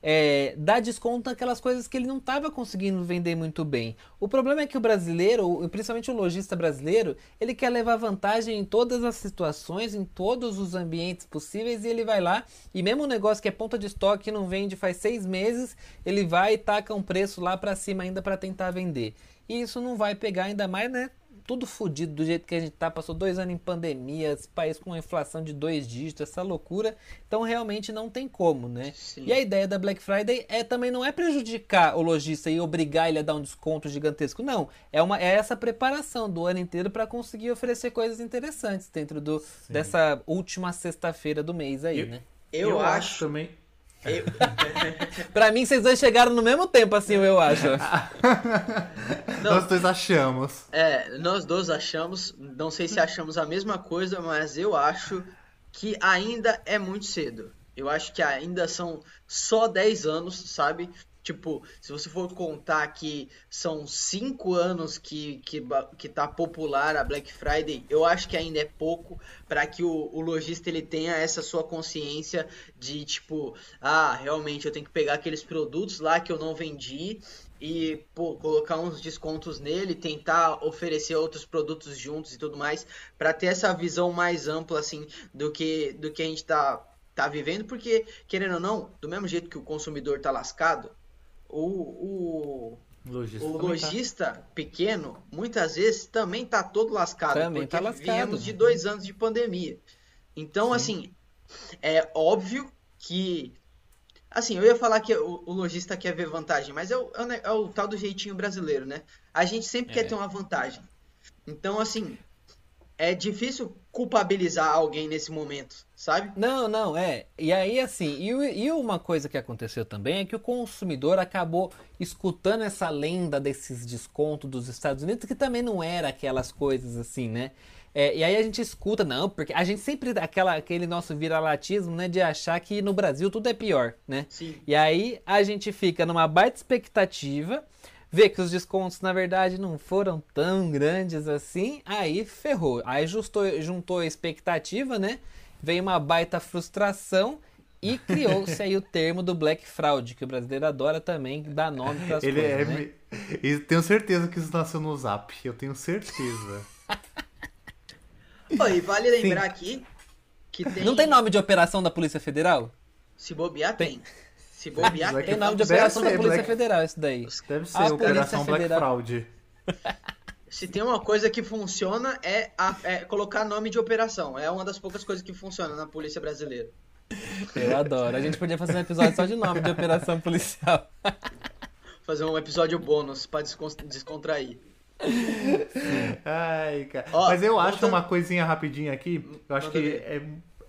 é, dar desconto naquelas coisas que ele não estava conseguindo vender muito bem. O problema é que o brasileiro, principalmente o lojista brasileiro, ele quer levar vantagem em todas as situações, em todos os ambientes possíveis, e ele vai lá, e mesmo um negócio que é ponta de estoque, não vende faz seis meses, ele vai e taca um preço lá para cima ainda para tentar vender. E isso não vai pegar ainda mais, né? Tudo fodido do jeito que a gente tá. Passou dois anos em pandemia, esse país com uma inflação de dois dígitos, essa loucura. Então realmente não tem como, né? Sim. E a ideia da Black Friday é também não é prejudicar o lojista e obrigar ele a dar um desconto gigantesco. Não. É, uma, é essa preparação do ano inteiro para conseguir oferecer coisas interessantes dentro do, dessa última sexta-feira do mês aí, eu, né? Eu, eu acho também eu... [LAUGHS] pra mim, vocês dois chegaram no mesmo tempo, assim, eu acho. nós dois achamos. É, nós dois achamos. Não sei se achamos a mesma coisa, mas eu acho que ainda é muito cedo. Eu acho que ainda são só 10 anos, sabe? Tipo, se você for contar que são cinco anos que, que, que tá popular a Black Friday, eu acho que ainda é pouco para que o, o lojista ele tenha essa sua consciência de tipo, ah, realmente eu tenho que pegar aqueles produtos lá que eu não vendi e pô, colocar uns descontos nele, tentar oferecer outros produtos juntos e tudo mais, para ter essa visão mais ampla assim do que do que a gente tá tá vivendo, porque querendo ou não, do mesmo jeito que o consumidor tá lascado, o, o, lojista, o tá. lojista tá. pequeno, muitas vezes, também tá todo lascado. Também porque tá lascado. viemos de dois anos de pandemia. Então, Sim. assim, é óbvio que. Assim, eu ia falar que o, o lojista quer ver vantagem, mas é o, é o, é o, tal do jeitinho brasileiro, né? A gente sempre é. quer ter uma vantagem. Então, assim, é difícil culpabilizar alguém nesse momento, sabe? Não, não, é. E aí, assim, e, e, uma coisa que aconteceu também é que o consumidor acabou escutando essa lenda desses descontos dos Estados Unidos, que também não era aquelas coisas assim, né? É, e aí a gente escuta, não, porque a gente sempre, aquela, aquele nosso viralatismo, né, de achar que no Brasil tudo é pior, né? Sim. E aí a gente fica numa baita expectativa vê que os descontos na verdade não foram tão grandes assim, aí ferrou. Aí justou, juntou a expectativa, né? Veio uma baita frustração e criou-se aí o termo do Black Fraud, que o brasileiro adora também dar nome para as Ele coisas, é. né? Eu tenho certeza que isso nasceu no Zap. Eu tenho certeza. Pô, e vale lembrar aqui que tem. Não tem nome de operação da Polícia Federal? Se bobear, Tem. tem. Se bobear, Tem tem. nome de operação da ser Polícia Black- Federal, isso daí. Deve ser A a Operação Polícia Black Federal- Fraud. [LAUGHS] Se tem uma coisa que funciona é, a- é colocar nome de operação. É uma das poucas coisas que funciona na polícia brasileira. Eu adoro. A gente podia fazer um episódio só de nome de operação policial. [LAUGHS] Fazer um episódio bônus pra descon- descontrair. Ai, cara. Ó, Mas eu acho voltando- uma coisinha rapidinha aqui. Eu acho Manda que é,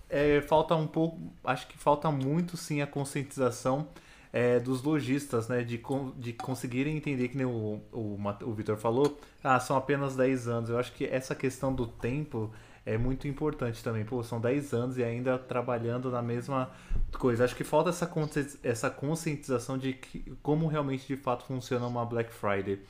é, falta um pouco. Acho que falta muito sim a conscientização é, dos lojistas, né? De, de conseguirem entender que nem o, o, o Vitor falou. Ah, são apenas 10 anos. Eu acho que essa questão do tempo é muito importante também. Pô, são 10 anos e ainda trabalhando na mesma coisa. Acho que falta essa, essa conscientização de que, como realmente de fato funciona uma Black Friday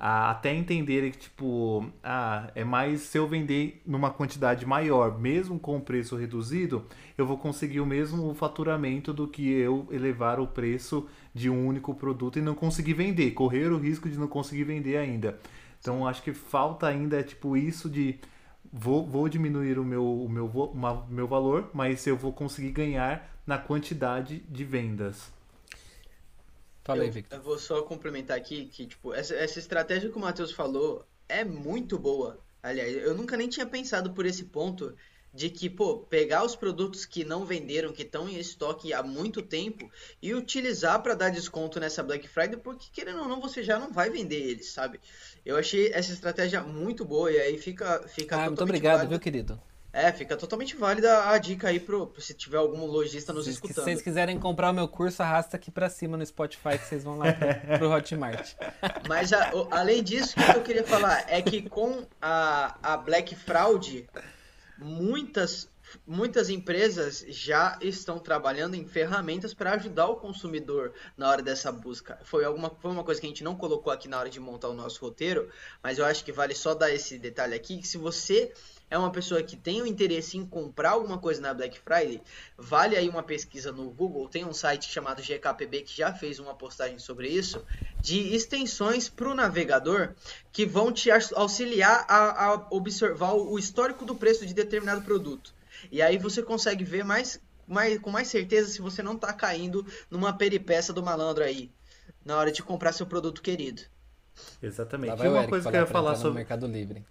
a- até entenderem que, tipo, ah, é mais se eu vender numa quantidade maior, mesmo com o preço reduzido, eu vou conseguir o mesmo faturamento do que eu elevar o preço de um único produto e não conseguir vender, correr o risco de não conseguir vender ainda. Então, acho que falta ainda, tipo, isso de vou, vou diminuir o meu, o meu, uma- meu valor, mas eu vou conseguir ganhar na quantidade de vendas. Fala aí, eu, Victor. eu vou só complementar aqui que, tipo, essa, essa estratégia que o Matheus falou é muito boa. Aliás, eu nunca nem tinha pensado por esse ponto de que, pô, pegar os produtos que não venderam, que estão em estoque há muito tempo e utilizar para dar desconto nessa Black Friday, porque querendo ou não, você já não vai vender eles, sabe? Eu achei essa estratégia muito boa e aí fica, fica Ah, muito obrigado, válida. viu, querido? É, fica totalmente válida a dica aí pro, pro- se tiver algum lojista nos Se escutando. vocês quiserem comprar o meu curso, arrasta aqui pra cima no Spotify que vocês vão lá pro, [LAUGHS] pro Hotmart. Mas a- o- além disso, o que eu queria falar é que com a, a Black Fraud, muitas, muitas empresas já estão trabalhando em ferramentas para ajudar o consumidor na hora dessa busca. Foi, alguma, foi uma coisa que a gente não colocou aqui na hora de montar o nosso roteiro, mas eu acho que vale só dar esse detalhe aqui, que se você é uma pessoa que tem o interesse em comprar alguma coisa na Black Friday, vale aí uma pesquisa no Google, tem um site chamado GKPB que já fez uma postagem sobre isso, de extensões para o navegador que vão te aux- auxiliar a, a observar o histórico do preço de determinado produto. E aí você consegue ver mais, mais com mais certeza se você não está caindo numa peripeça do malandro aí, na hora de comprar seu produto querido. Exatamente. Lá E vai uma coisa que eu ia falar sobre. Mercado Livre.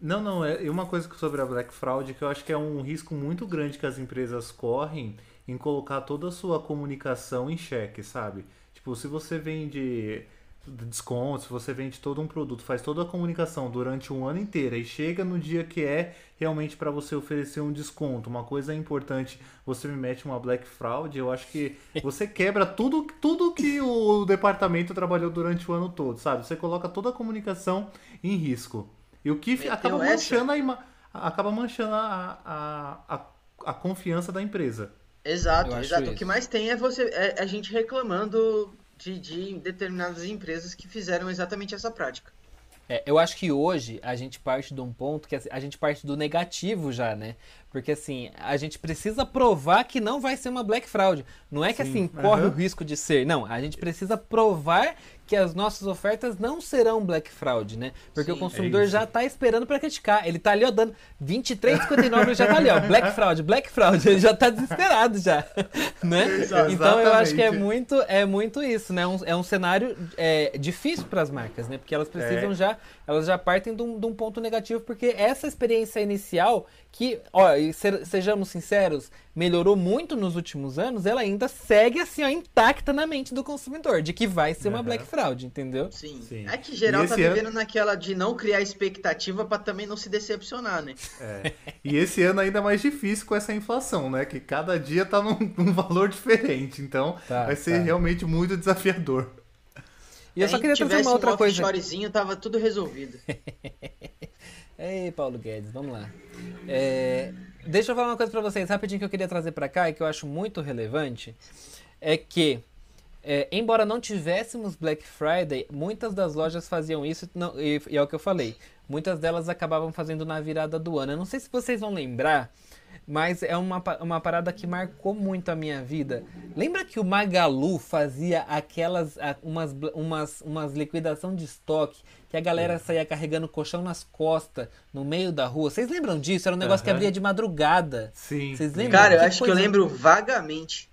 Não, não, é e uma coisa sobre a Black Fraud que eu acho que é um risco muito grande que as empresas correm em colocar toda a sua comunicação em xeque, sabe? Tipo, se você vende desconto, se você vende todo um produto, faz toda a comunicação durante um ano inteiro e chega no dia que é realmente para você oferecer um desconto, uma coisa importante, você me mete uma Black Fraud, eu acho que [LAUGHS] você quebra tudo, tudo que o departamento trabalhou durante o ano todo, sabe? Você coloca toda a comunicação em risco. E o que Meteu acaba essa? manchando, a, ima- acaba manchando a, a, a, a confiança da empresa. Exato, exato. O isso. que mais tem é você é a gente reclamando de, de determinadas empresas que fizeram exatamente essa prática. É, eu acho que hoje a gente parte de um ponto que assim, a gente parte do negativo já, né? Porque assim, a gente precisa provar que não vai ser uma Black Fraud. Não é que Sim, assim, corre aham. o risco de ser. Não, a gente precisa provar que as nossas ofertas não serão Black Fraud, né? Porque Sim, o consumidor é já tá esperando pra criticar. Ele tá ali, ó, dando 23,59, ele já tá ali, ó, Black [LAUGHS] Fraud, Black Fraud, ele já tá desesperado já, [LAUGHS] né? Então eu acho que é muito, é muito isso, né? Um- é um cenário é, difícil para as marcas, né? Porque elas precisam É. já, elas já partem de um, de um ponto negativo, porque essa experiência inicial, que, ó, e ser- sejamos sinceros, melhorou muito nos últimos anos, ela ainda segue assim, ó, intacta na mente do consumidor, de que vai ser uma. Black Fraud, entendeu? Sim. Sim. É que geral tá esse ano- vivendo naquela de não criar expectativa pra também não se decepcionar, né? É. E esse ano ainda mais difícil com essa inflação, né? Que cada dia tá num, [LAUGHS] num valor diferente. Então Tá, vai ser tá. realmente muito desafiador. E eu Se só queria trazer uma outra um coisa. offshorezinho, tava tudo resolvido. [LAUGHS] Ei, Paulo Guedes, vamos lá. É, deixa eu falar uma coisa pra vocês rapidinho que eu queria trazer pra cá e que eu acho muito relevante. É que é, embora não tivéssemos Black Friday, muitas das lojas faziam isso, não, e, e é o que eu falei. Muitas delas acabavam fazendo na virada do ano. Eu não sei se vocês vão lembrar, mas é uma, uma parada que marcou muito a minha vida. Lembra que o Magalu fazia aquelas umas, umas, umas liquidação de estoque que a galera é. saía carregando colchão nas costas no meio da rua? Vocês lembram disso? Era um negócio uhum. que abria de madrugada. Sim. Vocês lembram? Cara, eu que acho que eu lembro vagamente.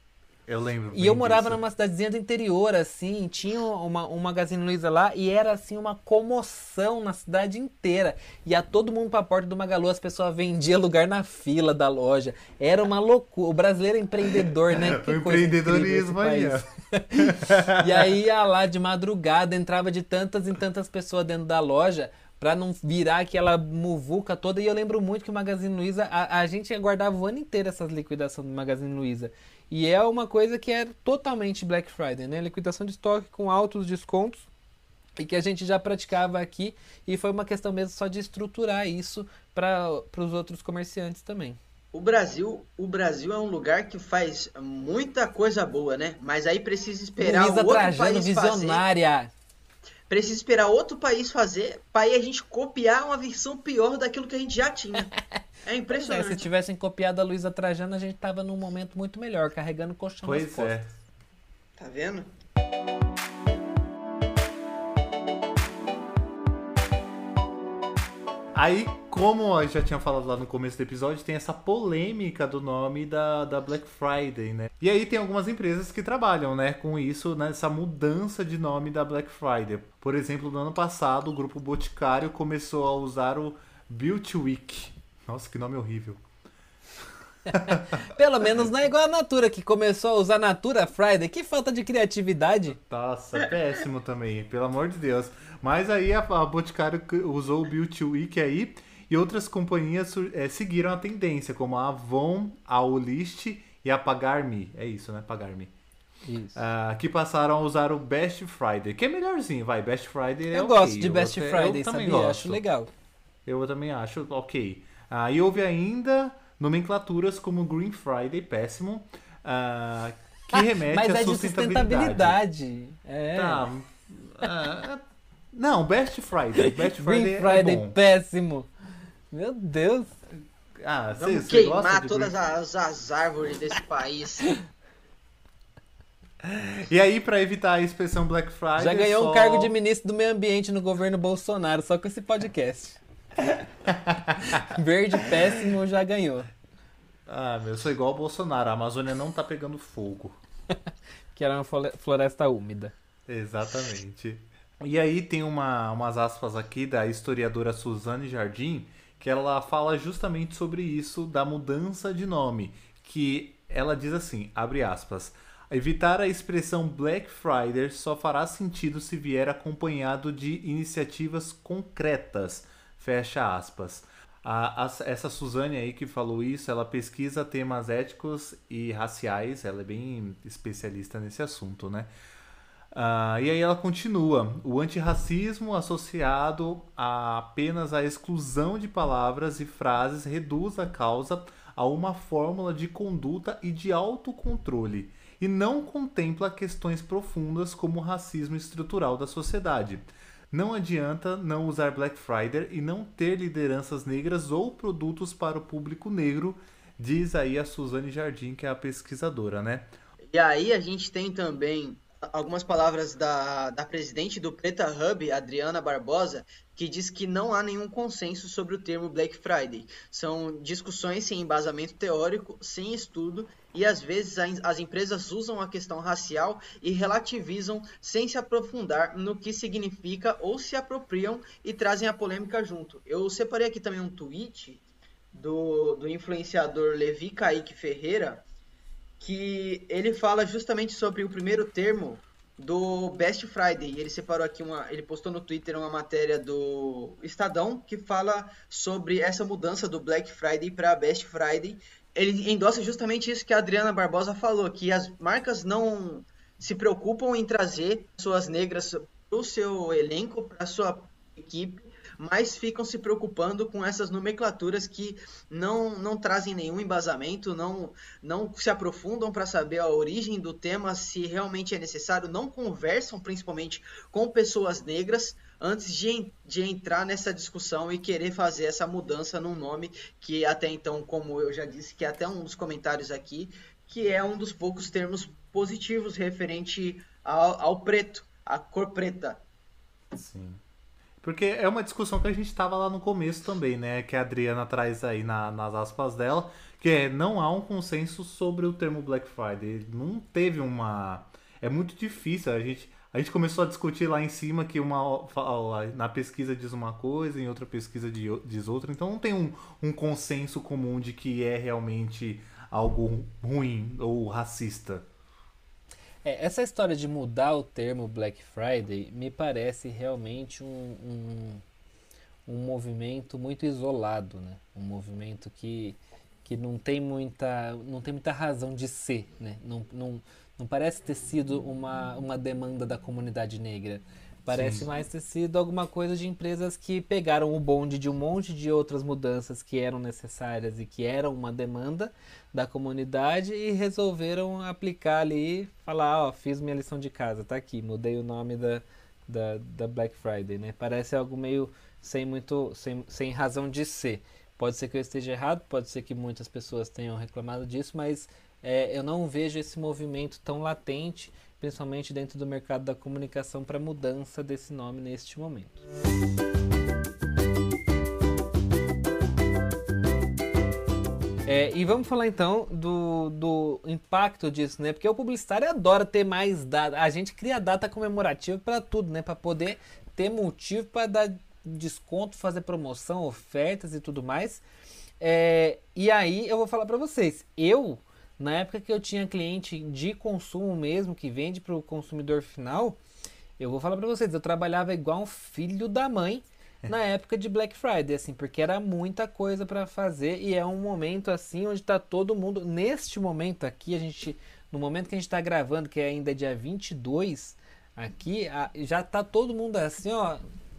Eu lembro. E eu morava disso. numa cidadezinha do interior, assim, tinha uma, um Magazine Luiza lá e era assim uma comoção na cidade inteira. Ia todo mundo pra porta do Magalu, as pessoas vendiam lugar na fila da loja. Era uma loucura. O brasileiro é empreendedor, né? [LAUGHS] Que o empreendedorismo aí. [LAUGHS] e aí ia lá de madrugada, entrava de tantas em tantas pessoas dentro da loja para não virar aquela muvuca toda. E eu lembro muito que o Magazine Luiza, a, a gente guardava o ano inteiro essas liquidações do Magazine Luiza. E é uma coisa que é totalmente Black Friday, né? Liquidação de estoque com altos descontos e que a gente já praticava aqui e foi uma questão mesmo só de estruturar isso para os outros comerciantes também. O Brasil, o Brasil é um lugar que faz muita coisa boa, né? Mas aí precisa esperar Luísa outro Trajano, país visionária. fazer. Precisa esperar outro país fazer para aí a gente copiar uma versão pior daquilo que a gente já tinha. [LAUGHS] É impressionante. É, se tivessem copiado a Luísa Trajano, a gente tava num momento muito melhor, carregando colchão pois nas costas. É. Tá vendo? Aí, como eu já tinha falado lá no começo do episódio, tem essa polêmica do nome da, da Black Friday, né? E aí tem algumas empresas que trabalham, né, com isso, nessa mudança de nome da Black Friday. Por exemplo, no ano passado, o grupo Boticário começou a usar o Beauty Week. Nossa, que nome horrível. [LAUGHS] Pelo menos não é igual a Natura, que começou a usar Natura Friday. Que falta de criatividade. Nossa, péssimo também, pelo amor de Deus. Mas aí a, a Boticário usou o Beauty Week aí e outras companhias é, seguiram a tendência, como a Avon, a Olist e a Pagar-me. É isso, né? Pagar-me. Isso. Uh, que passaram a usar o Best Friday, que é melhorzinho, vai. Best Friday é Eu okay. gosto de Best eu, Friday, eu sabia? Gosto. Acho legal. Eu também acho ok. E houve ainda nomenclaturas como Green Friday, péssimo, uh, que remete Mas à é sustentabilidade. De sustentabilidade. É. Tá. Uh, não, Best Friday. Best Friday, Green Friday é bom. péssimo. Meu Deus. Ah, Vamos cê, queimar todas as, as árvores desse país. [LAUGHS] E aí, para evitar a expressão Black Friday. Já ganhou só... um cargo de ministro do meio ambiente no governo Bolsonaro, só com esse podcast. [LAUGHS] Verde péssimo já ganhou. Ah, meu, eu sou igual ao Bolsonaro. A Amazônia não tá pegando fogo. que era uma floresta úmida. Exatamente. E aí tem uma, umas aspas aqui da historiadora Suzane Jardim, que ela fala justamente sobre isso da mudança de nome, que ela diz assim, abre aspas, evitar a expressão Black Friday só fará sentido se vier acompanhado de iniciativas concretas, fecha aspas. A, a, essa Suzane aí que falou isso, ela pesquisa temas éticos e raciais, ela é bem especialista nesse assunto, né? Uh, e aí ela continua: o antirracismo associado a apenas à exclusão de palavras e frases reduz a causa a uma fórmula de conduta e de autocontrole, e não contempla questões profundas como o racismo estrutural da sociedade. Não adianta não usar Black Friday e não ter lideranças negras ou produtos para o público negro, diz aí a Suzane Jardim, que é a pesquisadora, né? E aí a gente tem também algumas palavras da, da presidente do Preta Hub, Adriana Barbosa, que diz que não há nenhum consenso sobre o termo Black Friday. São discussões sem embasamento teórico, sem estudo, e às vezes as empresas usam a questão racial e relativizam sem se aprofundar no que significa ou se apropriam e trazem a polêmica junto. Eu separei aqui também um tweet do, do influenciador Levi Kaique Ferreira, que ele fala justamente sobre o primeiro termo do Best Friday. Ele separou aqui uma, ele postou no Twitter uma matéria do Estadão que fala sobre essa mudança do Black Friday para Best Friday. Ele endossa justamente isso que a Adriana Barbosa falou, que as marcas não se preocupam em trazer pessoas negras para o seu elenco, para sua equipe, mas ficam se preocupando com essas nomenclaturas que não, não trazem nenhum embasamento, não, não se aprofundam para saber a origem do tema, se realmente é necessário, não conversam principalmente com pessoas negras antes de, de entrar nessa discussão e querer fazer essa mudança num nome que até então, como eu já disse, que é até um dos comentários aqui, que é um dos poucos termos positivos referente ao, ao preto, à cor preta. Sim. Porque é uma discussão que a gente estava lá no começo também, né? Que a Adriana traz aí na, nas aspas dela, que é não há um consenso sobre o termo Black Friday. Não teve uma. É muito difícil. A gente, a gente começou a discutir lá em cima que uma na pesquisa diz uma coisa, em outra pesquisa diz outra. Então não tem um, um consenso comum de que é realmente algo ruim ou racista. É, essa história de mudar o termo Black Friday me parece realmente um, um, um movimento muito isolado, né? Um movimento que, que não, tem muita, não tem muita razão de ser, né? Não, não, não parece ter sido uma, uma demanda da comunidade negra. Parece Sim. mais ter sido alguma coisa de empresas que pegaram o bonde de um monte de outras mudanças que eram necessárias e que eram uma demanda da comunidade e resolveram aplicar ali, falar, ó, fiz minha lição de casa, tá aqui, mudei o nome da, da, da Black Friday, né? Parece algo meio sem muito, sem, sem razão de ser. Pode ser que eu esteja errado, pode ser que muitas pessoas tenham reclamado disso, mas é, eu não vejo esse movimento tão latente principalmente dentro do mercado da comunicação, para mudança desse nome neste momento. É, e vamos falar então do, do impacto disso, né? Porque o publicitário adora ter mais data. A gente cria data comemorativa para tudo, né? Para poder ter motivo para dar desconto, fazer promoção, ofertas e tudo mais. É, e aí eu vou falar para vocês, eu na época que eu tinha cliente de consumo mesmo, que vende para o consumidor final, eu vou falar para vocês, eu trabalhava igual um filho da mãe é. na época de Black Friday, assim, porque era muita coisa para fazer e é um momento assim onde está todo mundo, neste momento aqui, a gente, no momento que a gente está gravando, que é ainda dia 22, aqui, a, já está todo mundo assim, ó,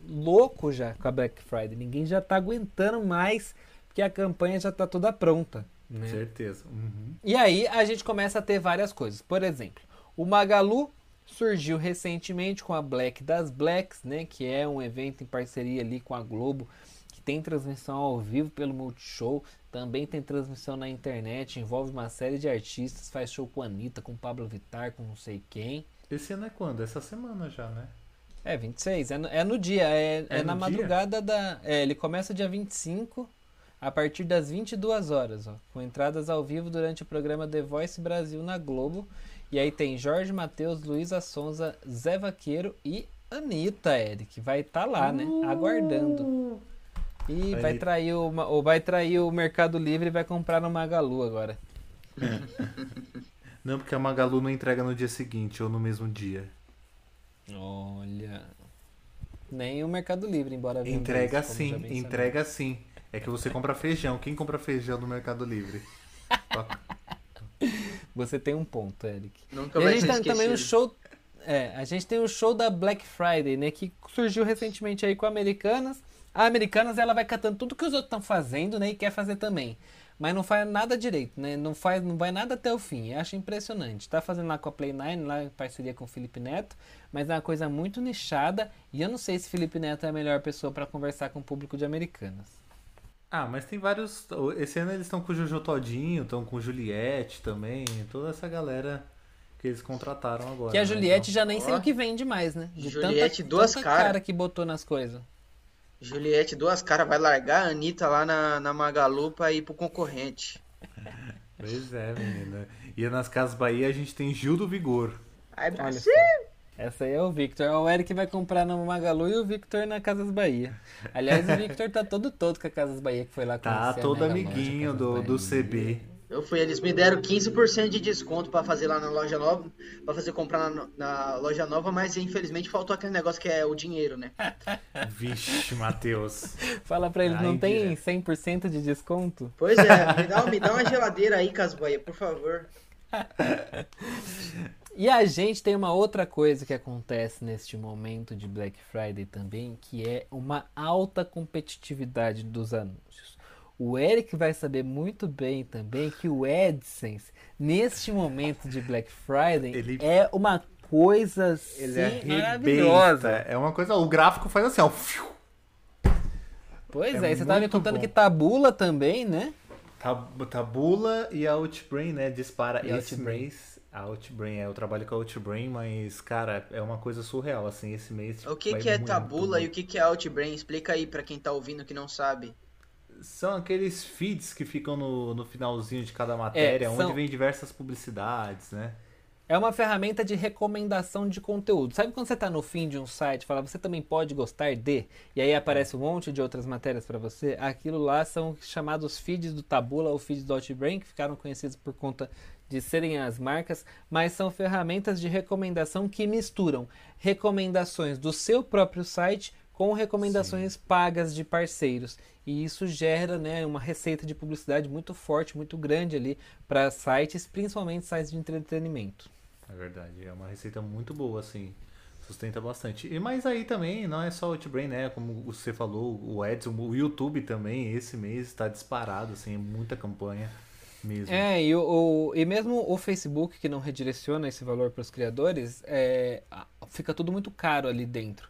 louco já com a Black Friday. Ninguém já está aguentando mais, porque a campanha já está toda pronta. Né? Certeza. Uhum. E aí a gente começa a ter várias coisas. Por exemplo, o Magalu surgiu recentemente com a Black das Blacks, né, que é um evento em parceria ali com a Globo, que tem transmissão ao vivo pelo Multishow, também tem transmissão na internet, envolve uma série de artistas, faz show com a Anitta, com Pablo Vittar, com não sei quem. Esse ano é quando? Essa semana já, né? É, 26, é no, é no dia, é, é, é na madrugada da... É, ele começa dia 25 a partir das 22 horas, ó, com entradas ao vivo durante o programa The Voice Brasil na Globo. E aí tem Jorge Matheus, Luísa Sonza, Zé Vaqueiro e Anitta, Eric. Vai estar tá lá, né? Uh! Aguardando. E vai trair, o, ou vai trair o Mercado Livre e vai comprar no Magalu agora. [LAUGHS] Não, porque a Magalu não entrega no dia seguinte ou no mesmo dia. Olha. Nem o Mercado Livre, embora Entrega sim, entrega sim. É que você compra feijão. Quem compra feijão no Mercado Livre? você tem um ponto, Eric. Nunca e a gente tem também um show. É, a gente tem o um show da Black Friday, né? Que surgiu recentemente aí com Americanas. A Americanas ela vai catando tudo que os outros estão fazendo, né? E quer fazer também. Mas não faz nada direito, né? Não, faz, não vai nada até o fim. Eu acho impressionante. Tá fazendo lá com a Play 9, lá em parceria com o Felipe Neto. Mas é uma coisa muito nichada. E eu não sei se Felipe Neto é a melhor pessoa para conversar com o público de Americanas. Ah, mas tem vários. Esse ano eles estão com o Jojo Todinho, estão com Juliette também, toda essa galera que eles contrataram agora. Que a né, Juliette então... já nem sei o que vende mais, né? De Juliette tanta, duas caras. cara que botou nas coisas. Juliette duas caras vai largar a Anitta lá na, na Magalu pra ir pro concorrente. pois é, menina. E nas Casas Bahia a gente tem Gil do Vigor. Ai, Brasil! Essa aí é o Victor. O Eric vai comprar no Magalu e o Victor na Casas Bahia. Aliás, o Victor tá todo todo com a Casas Bahia que foi lá Tá todo amiguinho do, do CB. Eu fui, eles me deram 15% de desconto para fazer lá na loja nova, para fazer comprar na, na, loja nova, mas infelizmente faltou aquele negócio que é o dinheiro, né? [LAUGHS] Vixe, Matheus. Fala pra eles, não tem 100% de desconto? Pois é, me dá, me dá uma geladeira aí, Casas Bahia, por favor. [LAUGHS] E a gente tem uma outra coisa que acontece neste momento de Black Friday também, que é uma alta competitividade dos anúncios. O Eric vai saber muito bem também que o AdSense, neste momento de Black Friday, Ele- é uma coisa assim, Ele arrebenta. maravilhosa. É uma coisa. O gráfico faz assim, ó. fiu. Pois É é, e você tava me muito contando bom. que tabula também, né? Tab- Tabula e a Outbrain, né? Dispara E esse Outbrain. mês. A Outbrain, é, eu trabalho com a Outbrain, mas, cara, é uma coisa surreal, assim, esse mês. O que, que é muito tabula bem. e o que, que é Outbrain? Explica aí pra quem tá ouvindo que não sabe. São aqueles feeds que ficam no, no finalzinho de cada matéria, são- onde vem diversas publicidades, né? É uma ferramenta de recomendação de conteúdo. Sabe quando você está no fim de um site, fala você também pode gostar de, e aí aparece um monte de outras matérias para você? Aquilo lá são chamados feeds do Tabula ou feeds do Outbrain, que ficaram conhecidos por conta de serem as marcas, mas são ferramentas de recomendação que misturam recomendações do seu próprio site com recomendações pagas de parceiros. E isso gera né, uma receita de publicidade muito forte, muito grande ali para sites, principalmente sites de entretenimento. É verdade, é uma receita muito boa, assim. Sustenta bastante. E mas aí também não é só o Outbrain, né? Como você falou, o Edson, o YouTube também, esse mês está disparado, assim, é muita campanha mesmo. É, e, o, e mesmo o Facebook, que não redireciona esse valor para os criadores, é, fica tudo muito caro ali dentro.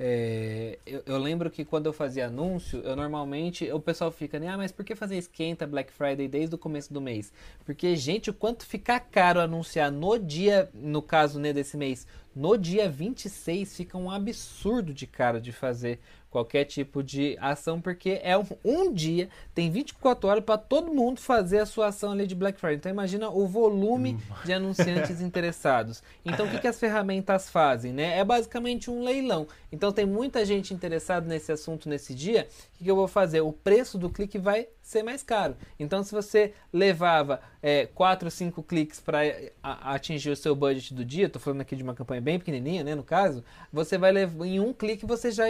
É, eu, eu lembro que quando eu fazia anúncio, eu normalmente, o pessoal fica, né, ah, mas por que fazer esquenta Black Friday desde o começo do mês? Porque, gente, o quanto fica caro anunciar no dia, no caso né, desse mês, no dia 26 fica um absurdo de caro de fazer qualquer tipo de ação, porque é um, um dia, tem 24 horas para todo mundo fazer a sua ação ali de Black Friday. Então imagina o volume de anunciantes interessados. Então o que, que as ferramentas fazem? Né? É basicamente um leilão. Então tem muita gente interessada nesse assunto nesse dia. O que, que eu vou fazer? O preço do clique vai ser mais caro. Então se você levava 4, 5 cliques para atingir o seu budget do dia, estou falando aqui de uma campanha bem pequenininha, né, no caso, você vai levar em um clique você já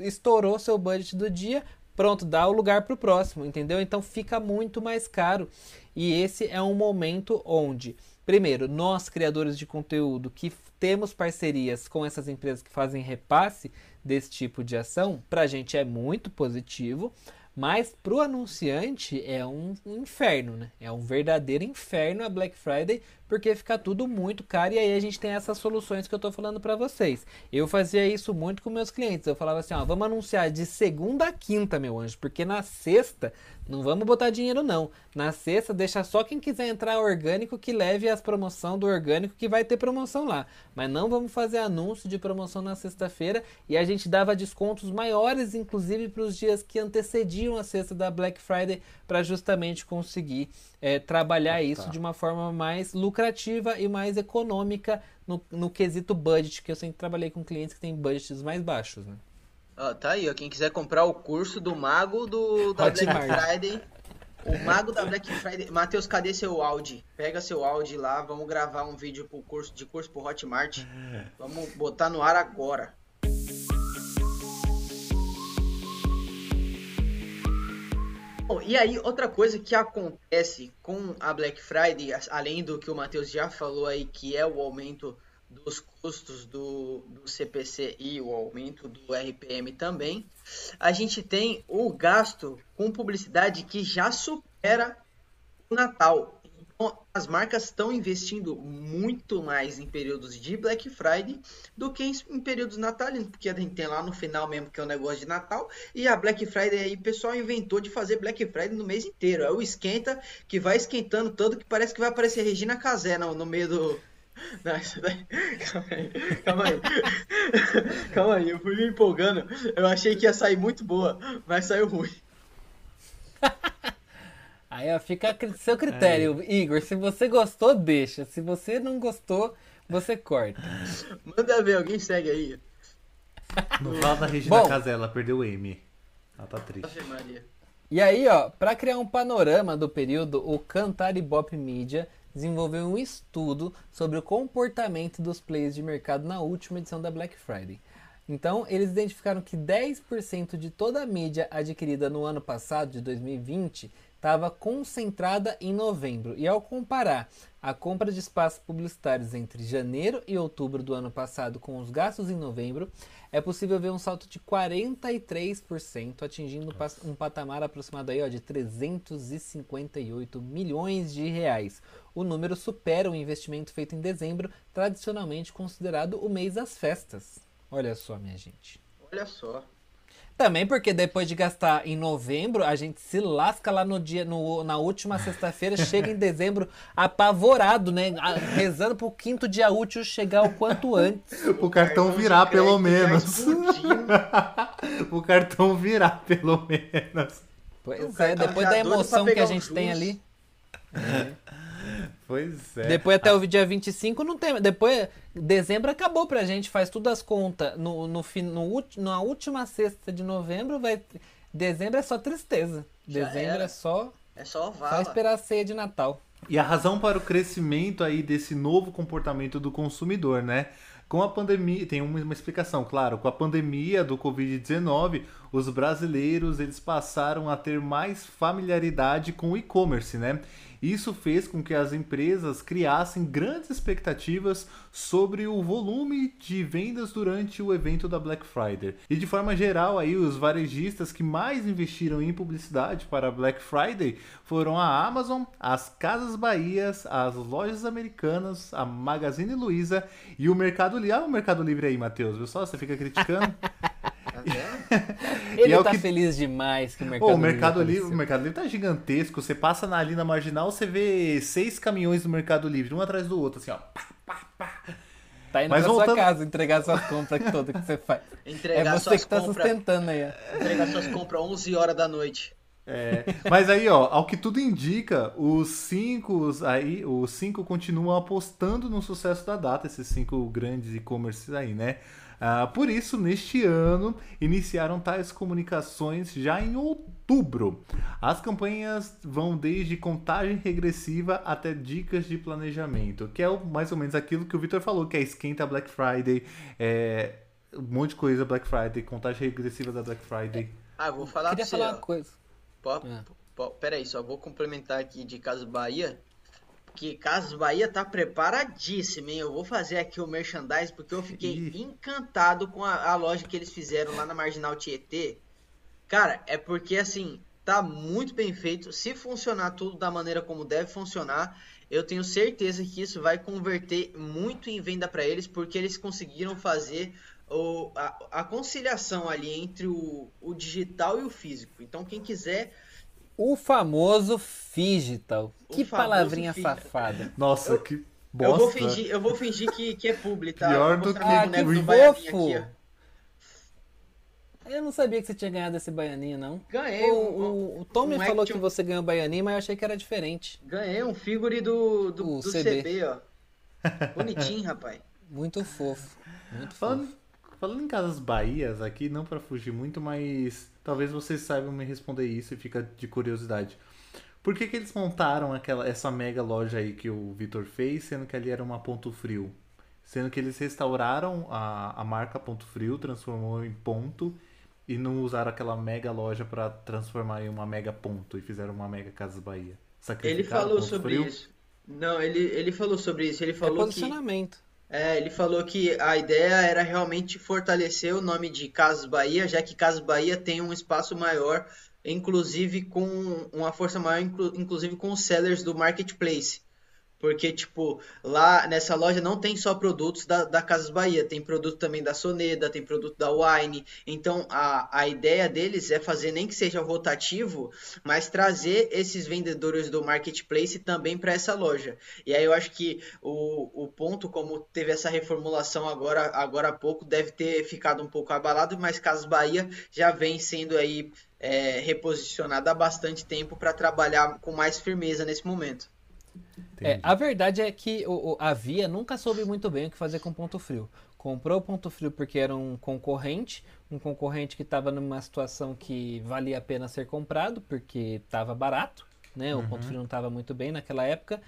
estourou seu budget do dia, pronto, dá o lugar para o próximo, entendeu? Então fica muito mais caro. E esse é um momento onde, primeiro, nós criadores de conteúdo que temos parcerias com essas empresas que fazem repasse desse tipo de ação, para a gente é muito positivo. Mas para o anunciante é um inferno, né? É um verdadeiro inferno a Black Friday, porque fica tudo muito caro e aí a gente tem essas soluções que eu estou falando para vocês. Eu fazia isso muito com meus clientes. Eu falava assim, ó, vamos anunciar de segunda a quinta, meu anjo, porque na sexta não vamos botar dinheiro não. Na sexta deixa só quem quiser entrar orgânico que leve as promoção do orgânico que vai ter promoção lá. Mas não vamos fazer anúncio de promoção na sexta-feira e a gente dava descontos maiores, inclusive para os dias que antecediam a sexta da Black Friday, para justamente conseguir é, trabalhar isso Tá. de uma forma mais lucrativa e mais econômica no, no quesito budget, que eu sempre trabalhei com clientes que têm budgets mais baixos, né? Ó, tá aí, ó. Quem quiser comprar o curso do Mago do, da Black. Friday. O Mago da Black Friday. Matheus, cadê seu Audi? Pega seu Audi lá, vamos gravar um vídeo pro curso, de curso pro Hotmart. Vamos botar no ar agora. Bom, e aí, outra coisa que acontece com a Black Friday, além do que o Matheus já falou aí, que é o aumento dos custos do, do CPC e o aumento do RPM também, a gente tem o gasto com publicidade que já supera o Natal. Então, as marcas estão investindo muito mais em períodos de Black Friday do que em, períodos natalinos, porque a gente tem lá no final mesmo que é o negócio de Natal, e a Black Friday aí, o pessoal inventou de fazer Black Friday no mês inteiro. É o esquenta que vai esquentando todo, que parece que vai aparecer Regina Casé no, no meio do. [LAUGHS] Não, isso daí- Calma aí, calma aí. [LAUGHS] Calma aí, eu fui me empolgando. Eu achei que ia sair muito boa, mas saiu ruim. [LAUGHS] Aí ó, fica a seu critério, Igor. Se você gostou, deixa. Se você não gostou, você corta. Manda ver, alguém segue aí. Não fala da Regina Bom. Casella, ela perdeu o M. Ela tá triste. E aí, ó, para criar um panorama do período, o Cantar Ibope Media desenvolveu um estudo sobre o comportamento dos players de mercado na última edição da Black Friday. Então, eles identificaram que 10% de toda a mídia adquirida no ano passado, de 2020, estava concentrada em novembro. E ao comparar a compra de espaços publicitários entre janeiro e outubro do ano passado com os gastos em novembro, é possível ver um salto de 43%, atingindo um patamar aproximado aí, ó, de 358 milhões de reais. O número supera o investimento feito em dezembro, tradicionalmente considerado o mês das festas. Olha só, minha gente. Olha só. Também porque depois de gastar em novembro, a gente se lasca lá no dia, no, na última sexta-feira, chega em dezembro apavorado, né? Rezando pro quinto dia útil chegar o quanto antes. o cartão virar pelo menos. o [LAUGHS] cartão virar pelo menos. Pois é, depois da emoção que a gente tem ali. É. Pois é. Depois até ah. o dia 25 não tem. Depois, dezembro acabou pra gente, faz tudo as contas. No, no, no, na última sexta de novembro, vai. Dezembro é só tristeza. Dezembro é só. É só vala. Só esperar a ceia de Natal. E a razão para o crescimento aí desse novo comportamento do consumidor, né? Com a pandemia, tem uma, uma explicação, claro, com a pandemia do Covid-19, os brasileiros eles passaram a ter mais familiaridade com o e-commerce, né? Isso fez com que as empresas criassem grandes expectativas sobre o volume de vendas durante o evento da Black Friday. E de forma geral, aí os varejistas que mais investiram em publicidade para Black Friday foram a Amazon, as Casas Bahias, as lojas americanas, a Magazine Luiza e o Mercado Livre. Ah, o Mercado Livre aí, Matheus, viu só? Você fica criticando? [LAUGHS] Ele é tá que... feliz demais que o Mercado, o Mercado Livre. Livre o Mercado Livre tá gigantesco. Você passa na, ali na marginal, você vê seis caminhões do Mercado Livre, um atrás do outro, assim, ó. Pá, pá, pá. Tá indo Mas pra voltando... sua casa entregar suas compras todas que você faz. [LAUGHS] Entregar é você que tá compra... sustentando aí. Entregar suas compras 11 horas da noite. É, mas aí, ó, ao que tudo indica, os cinco aí, os cinco continuam apostando no sucesso da data, esses cinco grandes e-commerces aí, né? Ah, por isso, neste ano, iniciaram tais comunicações já em outubro. As campanhas vão desde contagem regressiva até dicas de planejamento, que é mais ou menos aquilo que o Victor falou, que é esquenta Black Friday, é, um monte de coisa Black Friday, contagem regressiva da Black Friday. Ah, vou falar Queria pra falar uma coisa. Pô, é. pô, peraí, só vou complementar aqui de Caso Bahia que Casas Bahia tá preparadíssimo, hein? Eu vou fazer aqui o merchandise porque eu fiquei Ih. encantado com a, a, loja que eles fizeram lá na Marginal Tietê. Cara, é porque assim, tá muito bem feito. Se funcionar tudo da maneira como deve funcionar, eu tenho certeza que isso vai converter muito em venda para eles, porque eles conseguiram fazer o, a, a conciliação ali entre o, o digital e o físico. Então, quem quiser o famoso Figital. que palavrinha safada. Nossa, eu, que bosta. Eu vou fingir, eu vou fingir que, que é publi, tá? Pior do que ah, que fofo. Aqui, eu não sabia que você tinha ganhado esse baianinho, não. Ganhei. O, o, o Tom me um falou action... que você ganhou baianinho, mas eu achei que era diferente. Ganhei um figure do, do, do CB. CB, ó. Bonitinho, [LAUGHS] rapaz. Muito fofo. Muito falando, fofo. Falando em Casas Bahias aqui, não para fugir muito, mas talvez vocês saibam me responder isso e fica de curiosidade. Por que, que eles montaram aquela, essa mega loja aí que o Vitor fez, sendo que ali era uma ponto frio? Sendo que eles restauraram a, a marca Ponto Frio, transformou em ponto e não usaram aquela mega loja para transformar em uma mega ponto e fizeram uma mega Casas Bahia. Ele falou sobre frio? isso. Não, ele, ele falou sobre isso. Ele é falou é posicionamento. É, ele falou que a ideia era realmente fortalecer o nome de Casas Bahia, já que Casas Bahia tem um espaço maior, inclusive com uma força maior, inclusive com os sellers do marketplace. Porque, tipo, lá nessa loja não tem só produtos da, da Casas Bahia, tem produto também da Soneda, tem produto da Wine. Então, a, a ideia deles é fazer, nem que seja rotativo, mas trazer esses vendedores do marketplace também para essa loja. E aí eu acho que o, o ponto, como teve essa reformulação agora, agora há pouco, deve ter ficado um pouco abalado, mas Casas Bahia já vem sendo aí é, reposicionada há bastante tempo para trabalhar com mais firmeza nesse momento. É, a verdade é que o, o, a Via nunca soube muito bem o que fazer com Ponto Frio. Comprou Ponto Frio porque era um concorrente, um concorrente que estava numa situação que valia a pena ser comprado, porque estava barato, né? O uhum. Ponto Frio não estava muito bem naquela época.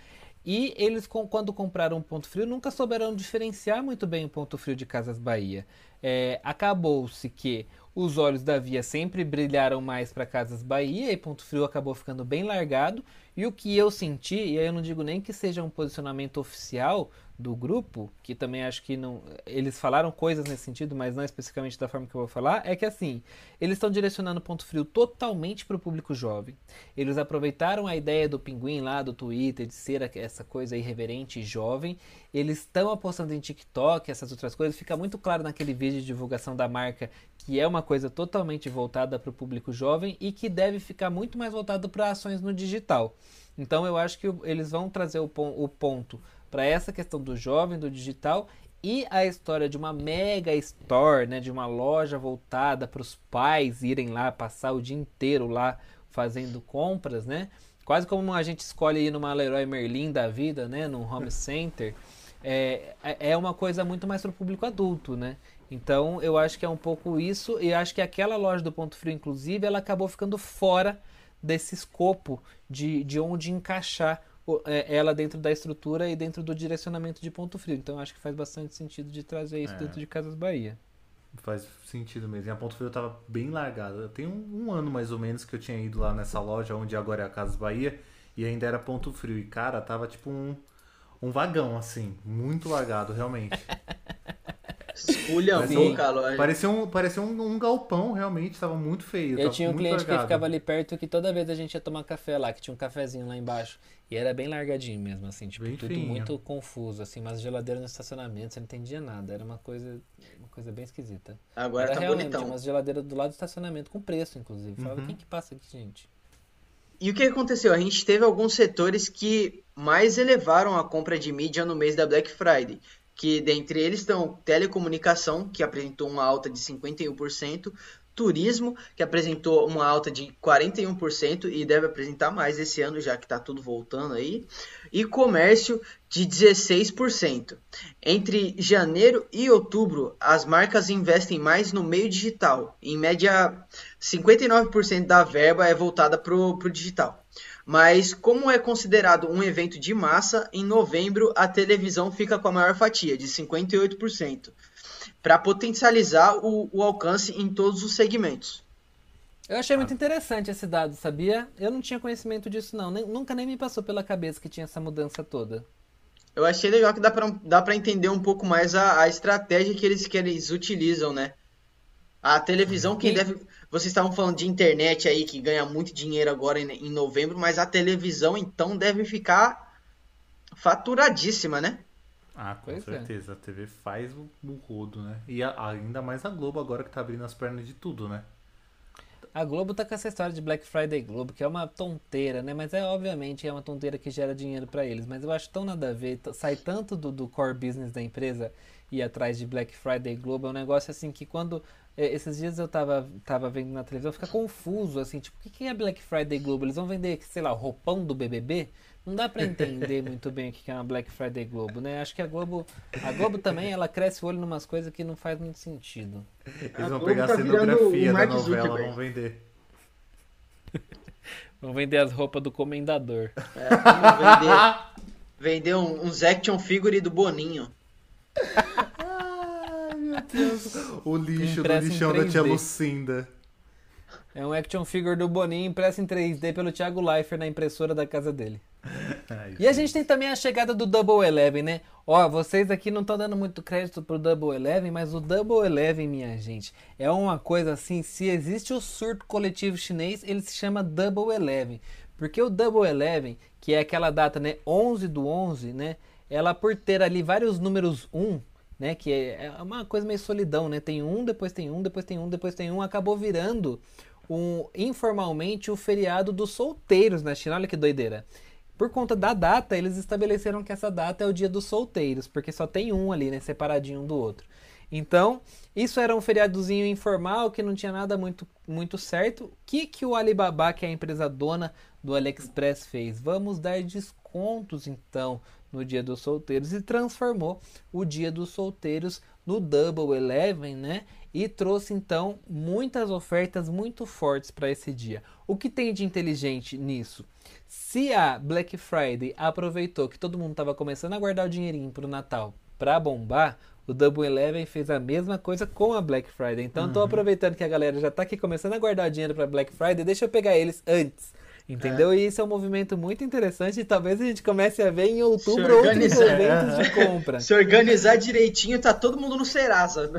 E eles, quando compraram um Ponto Frio, nunca souberam diferenciar muito bem o Ponto Frio de Casas Bahia. É, Acabou-se que os olhos da Via sempre brilharam mais para Casas Bahia e Ponto Frio acabou ficando bem largado. E o que eu senti, e aí eu não digo nem que seja um posicionamento oficial do grupo, que também acho que não. Eles falaram coisas nesse sentido, mas não especificamente da forma que eu vou falar, é que assim, eles estão direcionando Ponto Frio totalmente para o público jovem. Eles aproveitaram a ideia do pinguim lá do Twitter de ser essa coisa irreverente e jovem. Eles estão apostando em TikTok, essas outras coisas. Fica muito claro naquele vídeo de divulgação da marca que é uma coisa totalmente voltada para o público jovem e que deve ficar muito mais voltado para ações no digital. Então eu acho que eles vão trazer o, o ponto para essa questão do jovem, do digital e a história de uma mega store, né, de uma loja voltada para os pais irem lá passar o dia inteiro lá fazendo compras, né? Quase como a gente escolhe ir numa Leroy Merlin da vida, né, num home [LAUGHS] center. É, é, é uma coisa muito mais para o público adulto, né? Então eu acho que é um pouco isso, e acho que aquela loja do Ponto Frio, inclusive, ela acabou ficando fora desse escopo de, de onde encaixar ela dentro da estrutura e dentro do direcionamento de Ponto Frio. Então acho que faz bastante sentido de trazer isso é. dentro de Casas Bahia. Faz sentido mesmo. E a Ponto Frio estava bem largada. Tem um, um, ano mais ou menos que eu tinha ido lá nessa loja, onde agora é a Casas Bahia, e ainda era Ponto Frio. E cara, tava tipo um, um vagão, assim, muito largado, realmente. [LAUGHS] Esculhambou, calor. Parecia um, parecia um, um galpão, realmente, estava muito feio. Eu tinha um cliente largado. que ficava ali perto que toda vez a gente ia tomar café lá, que tinha um cafezinho lá embaixo. E era bem largadinho mesmo, assim, tipo, bem tudo fininho. muito confuso, assim, mas geladeira no estacionamento, você não entendia nada. Era uma coisa, uma coisa bem esquisita. Agora era tá realmente bonitão. umas geladeiras do lado do estacionamento, com preço, inclusive. Falava, uhum. quem que passa aqui, gente? E o que aconteceu? A gente teve alguns setores que mais elevaram a compra de mídia no mês da Black Friday que dentre eles estão telecomunicação, que apresentou uma alta de 51%, turismo, que apresentou uma alta de 41% e deve apresentar mais esse ano, já que está tudo voltando aí, e comércio de 16%. Entre janeiro e outubro, as marcas investem mais no meio digital. Em média, 59% da verba é voltada para o digital. Mas como é considerado um evento de massa, em novembro a televisão fica com a maior fatia, de 58%, para potencializar o, o alcance em todos os segmentos. Eu achei muito interessante esse dado, sabia? Eu não tinha conhecimento disso não, nem, nunca nem me passou pela cabeça que tinha essa mudança toda. Eu achei legal que dá pra, dá pra entender um pouco mais a, a estratégia que eles, que eles utilizam, né? A televisão, quem deve. Vocês estavam falando de internet aí que ganha muito dinheiro agora em, em novembro, mas a televisão então deve ficar faturadíssima, né? Ah, com pois é. certeza. É. A TV faz o, o rodo, né? E a, ainda mais a Globo agora que tá abrindo as pernas de tudo, né? A Globo tá com essa história de Black Friday Globo, que é uma tonteira, né? Mas é obviamente é uma tonteira que gera dinheiro para eles. Mas eu acho tão nada a ver. Sai tanto do, do core business da empresa ir atrás de Black Friday Globo. É um negócio assim que quando é, esses dias eu tava, tava vendo na televisão, fica confuso, assim, tipo, o que é Black Friday Globo? Eles vão vender, sei lá, o roupão do BBB? Não dá para entender muito bem o que é uma Black Friday Globo, né? Acho que a Globo, a Globo também, ela cresce o olho em umas coisas que não faz muito sentido. Eles vão pegar a tá cenografia da novela, vão vender. [LAUGHS] vão vender as roupas do comendador. É, vender, vender um, uns action figure do Boninho. O lixo do lixão da tia Lucinda. É um action figure do Boninho impresso em 3D pelo Thiago Leifert na impressora da casa dele. [LAUGHS] Ai, e a gente tem também a chegada do Double Eleven, né? Ó, vocês aqui não estão dando muito crédito pro Double Eleven, mas o Double Eleven, minha gente, é uma coisa assim, se existe o surto coletivo chinês, ele se chama Double Eleven. Porque o Double Eleven, que é aquela data, né, 11 do 11, né, ela por ter ali vários números 1, né? Que é, é uma coisa meio solidão, né? Tem um, depois tem um, depois tem um, depois tem um, acabou virando um informalmente o feriado dos solteiros na China. Olha que doideira. Por conta da data, eles estabeleceram que essa data é o dia dos solteiros, porque só tem um ali, né, separadinho um do outro. Então, isso era um feriadozinho informal que não tinha nada muito, muito certo. O que, que o Alibaba, que é a empresa dona do AliExpress, fez? Vamos dar descontos então no Dia dos Solteiros e transformou o Dia dos Solteiros no Double Eleven, né? E trouxe então muitas ofertas muito fortes para esse dia. O que tem de inteligente nisso? Se a Black Friday aproveitou que todo mundo estava começando a guardar o dinheirinho para o Natal pra bombar, o Double Eleven fez a mesma coisa com a Black Friday. Então, tô aproveitando que a galera já tá aqui começando a guardar dinheiro pra Black Friday, deixa eu pegar eles antes. Entendeu? E isso é um movimento muito interessante e talvez a gente comece a ver em outubro outros eventos de compra. Se organizar direitinho, tá todo mundo no Serasa.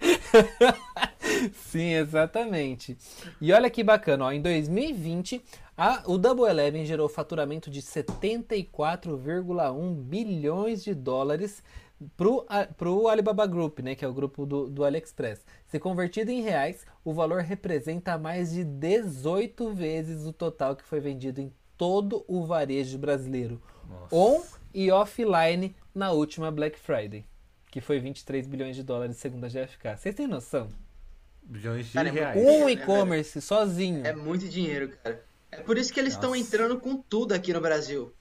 [LAUGHS] Sim, exatamente. E olha que bacana, ó, em 2020, a- o Double Eleven gerou faturamento de 74,1 bilhões de dólares pro, pro Alibaba Group, né, que é o grupo do, do AliExpress. Se convertido em reais, o valor representa mais de 18 vezes o total que foi vendido em todo o varejo brasileiro, on e offline, na última Black Friday, que foi 23 bilhões de dólares segundo a GFK. Vocês têm noção? Bilhões de Cara, é reais. Um É, e-commerce sozinho. É muito dinheiro, cara. É por isso que eles estão Nossa. entrando com tudo aqui no Brasil.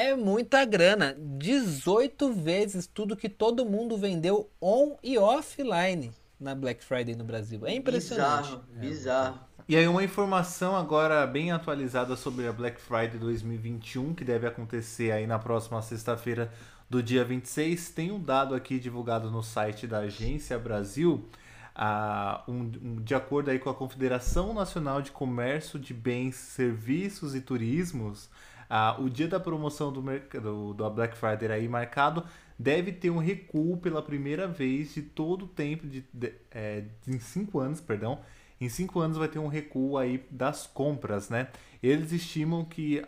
É muita grana. 18 vezes tudo que todo mundo vendeu on e offline na Black Friday no Brasil. É impressionante. Bizarro, bizarro. E aí uma informação agora bem atualizada sobre a Black Friday 2021, que deve acontecer aí na próxima sexta-feira do dia 26. Tem um dado aqui divulgado no site da Agência Brasil, ah, um- um- de acordo aí com a Confederação Nacional de Comércio de Bens, Serviços e Turismos, ah, o dia da promoção do, do, da Black Friday aí marcado deve ter um recuo pela primeira vez de todo o tempo de, de, é, em cinco anos, perdão, em cinco anos vai ter um recuo aí das compras, né? Eles estimam que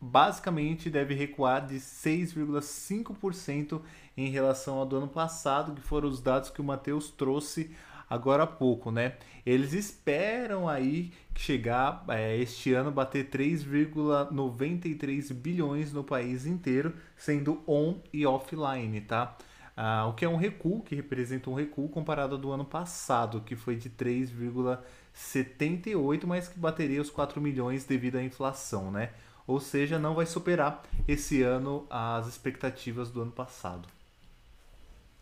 basicamente deve recuar de 6,5% em relação ao do ano passado, que foram os dados que o Matheus trouxe agora há pouco, né? Eles esperam aí chegar é, este ano bater 3,93 bilhões no país inteiro, sendo on e offline, tá? Ah, o que é um recuo, que representa um recuo comparado ao do ano passado, que foi de 3,78, mas que bateria os 4 milhões devido à inflação, né? Ou seja, não vai superar esse ano as expectativas do ano passado.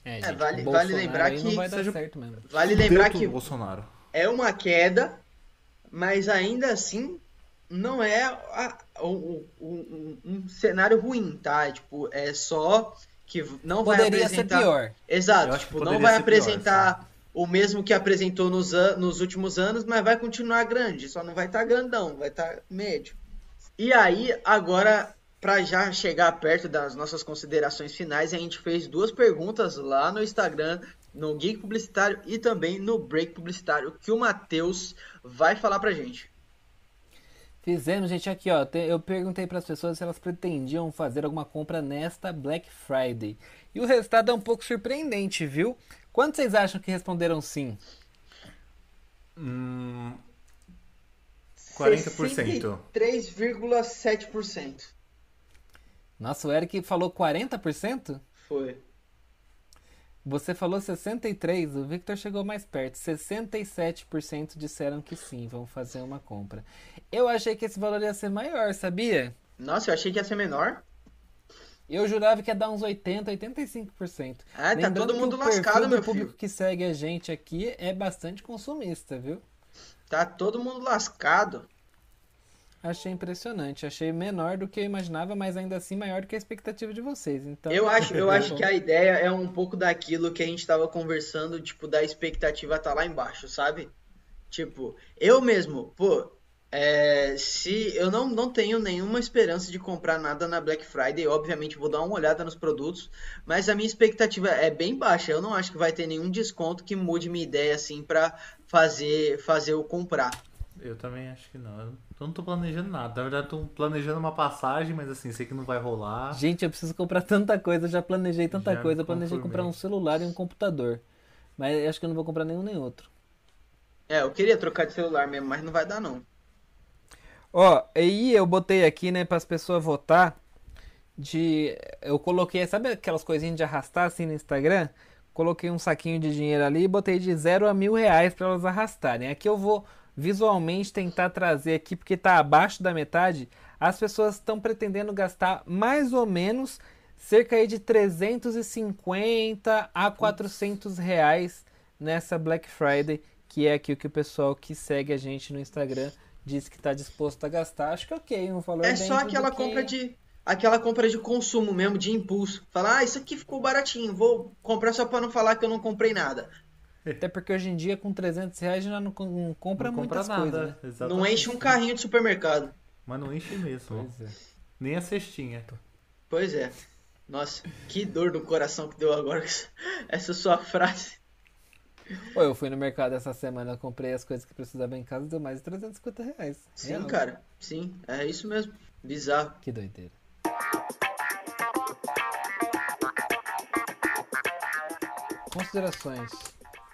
É, É, gente, vale- o vale Bolsonaro lembrar aí não que vai dar certo mesmo. Vale lembrar que Bolsonaro. é uma queda, mas ainda assim não é a- o- o- um, um cenário ruim, tá? Tipo, é só que não vai Poderia ser apresentar. pior. Exato, tipo, não vai ser pior, apresentar o mesmo que apresentou nos, an- nos últimos anos, mas vai continuar grande, só não vai estar grandão, vai estar médio. E aí, agora, para já chegar perto das nossas considerações finais, a gente fez duas perguntas lá no Instagram, no Geek Publicitário e também no Break Publicitário, que o Matheus vai falar pra gente. Fizemos, gente, aqui ó. Eu perguntei para as pessoas se elas pretendiam fazer alguma compra nesta Black Friday. E o resultado é um pouco surpreendente, viu? Quantos vocês acham que responderam sim? Hum, 40%. 63,7%. Nossa, o Eric falou 40%? Foi. Você falou 63%, o Victor chegou mais perto. 67% disseram que sim, vão fazer uma compra. Eu achei que esse valor ia ser maior, sabia? Nossa, eu achei que ia ser menor. Eu jurava que ia dar uns 80, 85%. Ah, tá Lembrando todo que mundo o lascado, do meu público filho. que segue a gente aqui é bastante consumista, viu? Tá todo mundo lascado. Achei impressionante, achei menor do que eu imaginava, mas ainda assim maior do que a expectativa de vocês. Então, Eu acho, eu tá [LAUGHS] acho que a ideia é um pouco daquilo que a gente tava conversando, tipo, da expectativa tá lá embaixo, sabe? Tipo, eu mesmo, pô, é, se eu não, não tenho nenhuma esperança de comprar nada na Black Friday, obviamente vou dar uma olhada nos produtos, mas a minha expectativa é bem baixa. Eu não acho que vai ter nenhum desconto que mude minha ideia assim pra fazer fazer eu comprar. Eu também acho que não. Eu não tô planejando nada. Na verdade, tô planejando uma passagem, mas assim, sei que não vai rolar. Gente, eu preciso comprar tanta coisa, eu já planejei tanta Já coisa, eu planejei comprar um celular e um computador. Mas eu acho que eu não vou comprar nenhum nem outro. É, eu queria trocar de celular mesmo, mas não vai dar não. Ó, aí eu botei aqui, né, para as pessoas votar de eu coloquei, sabe aquelas coisinhas de arrastar assim no Instagram? Coloquei um saquinho de dinheiro ali e botei de zero a mil reais para elas arrastarem. Aqui eu vou visualmente tentar trazer aqui porque tá abaixo da metade. As pessoas estão pretendendo gastar mais ou menos cerca aí de 350 a 400 reais nessa Black Friday, que é aqui o que o pessoal que segue a gente no Instagram disse que está disposto a gastar. Acho que ok, um valor É só aquela que- compra de aquela compra de consumo mesmo, de impulso. Falar, ah, isso aqui ficou baratinho, vou comprar só para não falar que eu não comprei nada. Até porque hoje em dia com 300 reais já não, não compra não muitas compra nada. coisas. Né? Exatamente. Não enche um carrinho de supermercado. Mas não enche mesmo. Pois é. Nem a cestinha. Pois é. Nossa, que dor no coração que deu agora essa sua frase. Pô, eu fui no mercado essa semana, comprei as coisas que precisava em casa, deu mais de 350 reais. Sim, Real. cara. Sim, é isso mesmo. Bizarro. Que doideira. Considerações.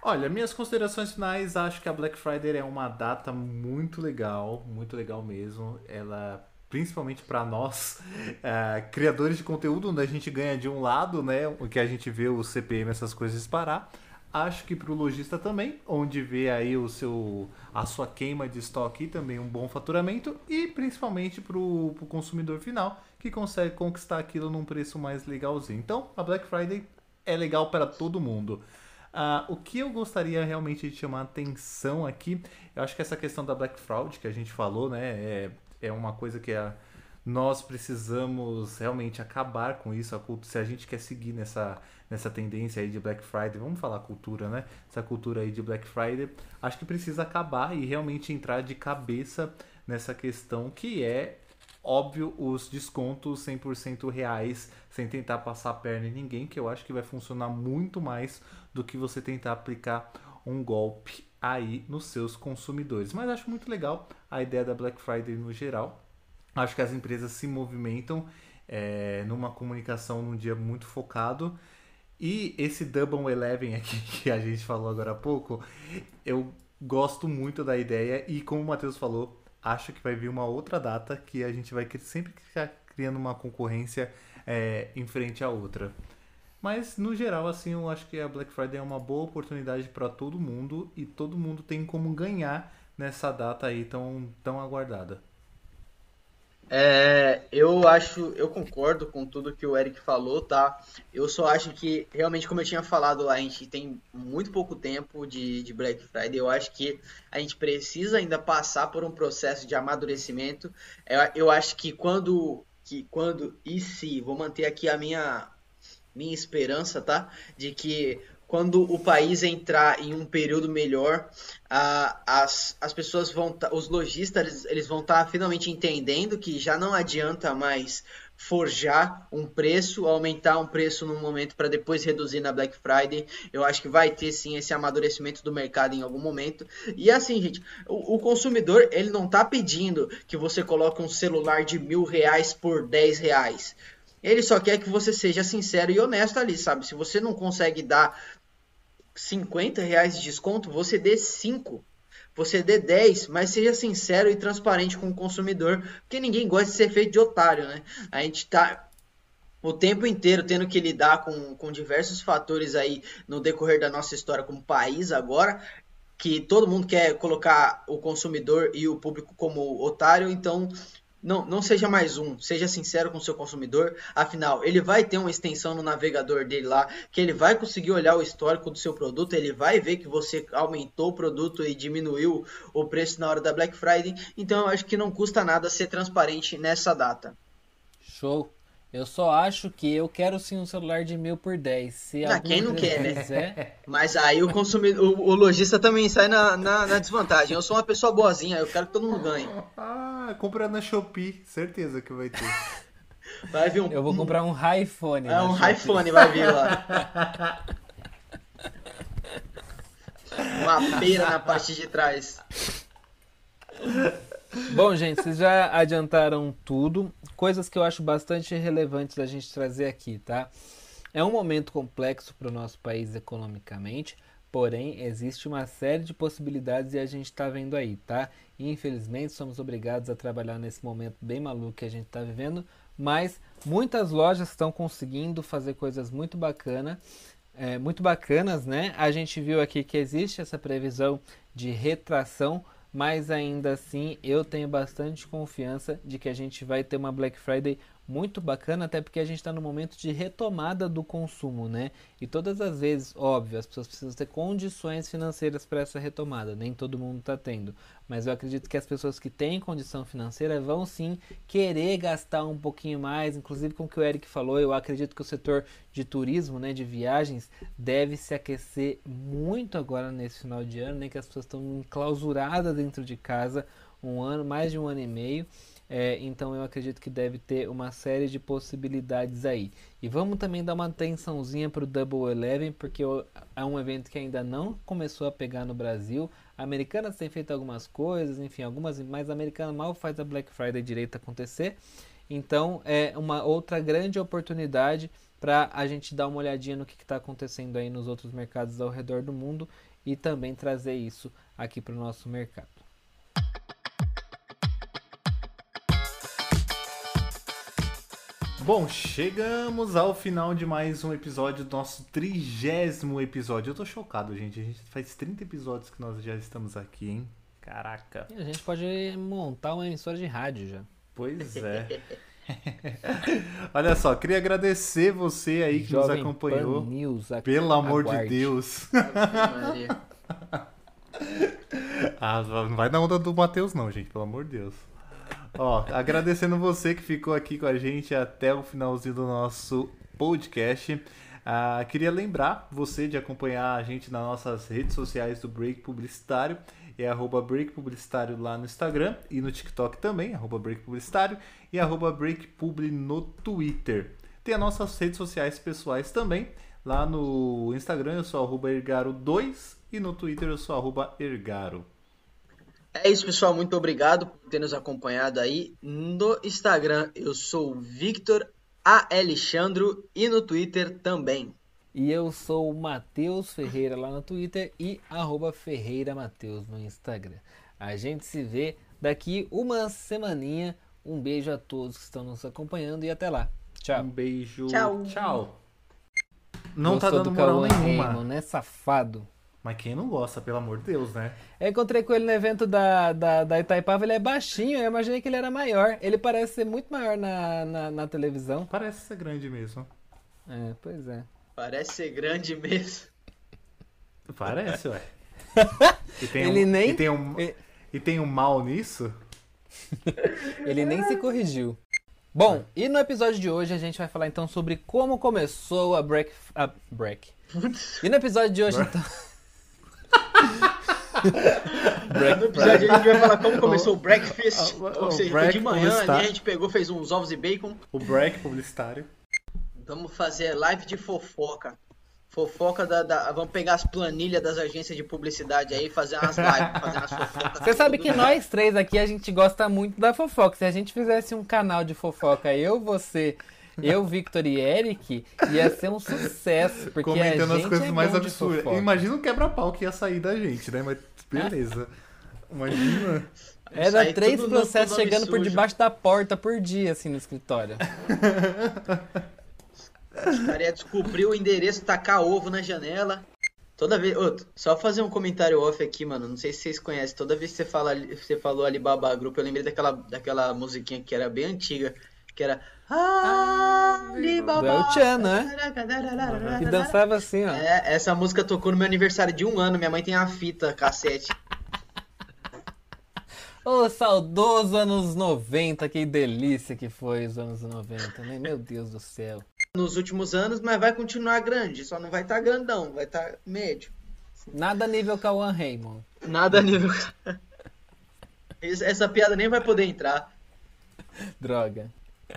Olha, minhas considerações finais, acho que a Black Friday é uma data muito legal, muito legal mesmo. Ela, principalmente para nós, eh, [LAUGHS] criadores de conteúdo, onde a gente ganha de um lado, né, o que a gente vê o CPM, essas coisas disparar. Acho que para o lojista também, onde vê aí o seu, a sua queima de estoque e também um bom faturamento. E principalmente para o consumidor final, que consegue conquistar aquilo num preço mais legalzinho. Então, a Black Friday é legal para todo mundo. Ah, o que eu gostaria realmente de chamar a atenção aqui, eu acho que essa questão da Black Fraud que a gente falou, né, é, é uma coisa que a, nós precisamos realmente acabar com isso. A cultura, se a gente quer seguir nessa, nessa tendência aí de Black Friday, vamos falar cultura, né? Essa cultura aí de Black Friday, acho que precisa acabar e realmente entrar de cabeça nessa questão que é óbvio os descontos 100% reais, sem tentar passar a perna em ninguém, que eu acho que vai funcionar muito mais do que você tentar aplicar um golpe aí nos seus consumidores. Mas acho muito legal a ideia da Black Friday no geral. Acho que as empresas se movimentam é, numa comunicação num dia muito focado. E esse Double Eleven [LAUGHS] aqui que a gente falou agora há pouco, eu gosto muito da ideia e como o Matheus falou, acho que vai vir uma outra data que a gente vai sempre ficar criando uma concorrência é, em frente à outra. Mas no geral, assim, eu acho que a Black Friday é uma boa oportunidade para todo mundo e todo mundo tem como ganhar nessa data aí tão, tão aguardada. É, eu acho, eu concordo com tudo que o Eric falou, tá? Eu só acho que, realmente, como eu tinha falado lá, a gente tem muito pouco tempo de, de Black Friday. Eu acho que a gente precisa ainda passar por um processo de amadurecimento. Eu, eu acho que quando, que quando e se, vou manter aqui a minha, minha esperança, tá? De que quando o país entrar em um período melhor, uh, as, as pessoas vão, tá, os lojistas, eles, eles vão estar tá finalmente entendendo que já não adianta mais forjar um preço, aumentar um preço num momento para depois reduzir na Black Friday. Eu acho que vai ter sim esse amadurecimento do mercado em algum momento. E assim, gente, o, o consumidor ele não está pedindo que você coloque um celular de mil reais por dez reais. Ele só quer que você seja sincero e honesto ali, sabe? Se você não consegue dar 50 reais de desconto, você dê 5. Você dê 10, mas seja sincero e transparente com o consumidor, porque ninguém gosta de ser feito de otário, né? A gente tá o tempo inteiro tendo que lidar com, com diversos fatores aí no decorrer da nossa história como país agora, que todo mundo quer colocar o consumidor e o público como otário, então não, não seja mais um, seja sincero com o seu consumidor. Afinal, ele vai ter uma extensão no navegador dele lá, que ele vai conseguir olhar o histórico do seu produto, ele vai ver que você aumentou o produto e diminuiu o preço na hora da Black Friday. Então, eu acho que não custa nada ser transparente nessa data. Show. Eu só acho que eu quero sim um celular de mil por 10. Se ah, quem não quer, né? Quiser... [LAUGHS] Mas aí o consumidor, o, o lojista também sai na, na, na, desvantagem. Eu sou uma pessoa boazinha, eu quero que todo mundo ganhe. Ah, compra na Shopee, certeza que vai ter. [LAUGHS] Vai vir um. Eu vou comprar um iPhone. É, um iPhone vai vir lá. [LAUGHS] uma pera na parte de trás. Bom, gente, vocês já adiantaram tudo. Coisas que eu acho bastante relevantes da gente trazer aqui, tá? É um momento complexo para o nosso país economicamente, porém existe uma série de possibilidades e a gente está vendo aí, tá? Infelizmente somos obrigados a trabalhar nesse momento bem maluco que a gente está vivendo, mas muitas lojas estão conseguindo fazer coisas muito bacanas. É, muito bacanas, né? A gente viu aqui que existe essa previsão de retração mas ainda assim eu tenho bastante confiança de que a gente vai ter uma Black Friday muito bacana, até porque a gente está no momento de retomada do consumo, né? E todas as vezes, óbvio, as pessoas precisam ter condições financeiras para essa retomada, nem todo mundo está tendo. Mas eu acredito que as pessoas que têm condição financeira vão sim querer gastar um pouquinho mais, inclusive com o que o Eric falou, eu acredito que o setor de turismo, né, de viagens, deve se aquecer muito agora nesse final de ano, né? Que as pessoas estão enclausuradas dentro de casa um ano, mais de um ano e meio. É, então eu acredito que deve ter uma série de possibilidades aí. E vamos também dar uma atençãozinha para o Double Eleven, porque é um evento que ainda não começou a pegar no Brasil. A Americanas tem feito algumas coisas, enfim, algumas, mas a Americana mal faz a Black Friday direito acontecer. Então é uma outra grande oportunidade para a gente dar uma olhadinha no que está acontecendo aí nos outros mercados ao redor do mundo e também trazer isso aqui para o nosso mercado. Bom, chegamos ao final de mais um episódio do nosso trigésimo episódio. Eu tô chocado, gente. A gente faz 30 episódios que nós já estamos aqui, hein? Caraca. E a gente pode montar uma emissora de rádio já. Pois é. [LAUGHS] Olha só, queria agradecer você aí que Jovem nos acompanhou. News, Pelo amor aguarde. de Deus. [LAUGHS] ah, não vai na onda do Matheus, não, gente, pelo amor de Deus. Ó, agradecendo você que ficou aqui com a gente até o finalzinho do nosso podcast. Ah, queria lembrar você de acompanhar a gente nas nossas redes sociais do Break Publicitário. É arroba Break Publicitário lá no Instagram e no TikTok também, arroba Break Publicitário e arroba Break Publi no Twitter. Tem as nossas redes sociais pessoais também. Lá no Instagram eu sou arroba Ergaro2 e no Twitter eu sou arroba Ergaro. É isso, pessoal. Muito obrigado por ter nos acompanhado aí. No Instagram eu sou Victor A. Alexandro e no Twitter também. E eu sou o Matheus Ferreira lá no Twitter e arroba Ferreira Mateus no Instagram. A gente se vê daqui uma semaninha. Um beijo a todos que estão nos acompanhando e até lá. Tchau. Um beijo. Tchau. Tchau. Não Gostou tá dando moral nenhuma. Raymond, né, safado? Mas quem não gosta, pelo amor de Deus, né? Eu encontrei com ele no evento da, da, da Itaipava, ele é baixinho, eu imaginei que ele era maior. Ele parece ser muito maior na, na, na televisão. Parece ser grande mesmo. É, pois é. Parece ser grande mesmo. Parece, ué. [LAUGHS] ele um, nem... E tem, um, ele... e tem um mal nisso? [LAUGHS] ele nem se corrigiu. Bom, e no episódio de hoje a gente vai falar então sobre como começou a Break... A break. E no episódio de hoje [LAUGHS] então... no episódio a gente vai falar como começou o breakfast, o, o, ou seja, break de manhã ali a gente pegou, fez uns ovos e bacon. O break publicitário. Vamos fazer live de fofoca. Fofoca da, da, Vamos pegar as planilhas das agências de publicidade aí e fazer umas lives, fazer umas fofocas. Você sabe que nós três aqui a gente gosta muito da fofoca. Se a gente fizesse um canal de fofoca, eu, você eu, Victor e Eric, ia ser um sucesso. Porque Comentando as coisas é mais absurdas. Imagina o quebra-pau que ia sair da gente, né? Mas beleza. Imagina. Era três processos chegando por debaixo da porta por dia, assim, no escritório. Os caras iam descobrir o endereço, tacar ovo na janela. Toda vez. Outro, só fazer um comentário off aqui, mano. Não sei se vocês conhecem. Toda vez que você, fala, você falou Alibaba Group, eu lembrei daquela, daquela musiquinha que era bem antiga. Que era Alibaba. É o né? Que dançava assim, ó. É, essa música tocou no meu aniversário de um ano. Minha mãe tem a fita cassete. [LAUGHS] Ô, oh, saudoso anos 90, que delícia que foi os anos 90, né? Meu Deus do céu. Nos últimos anos, mas vai continuar grande, só não vai estar tá grandão, vai estar tá médio. Nada nível Kawan Raymond. Nada nível. [LAUGHS] Essa piada nem vai poder entrar. Droga.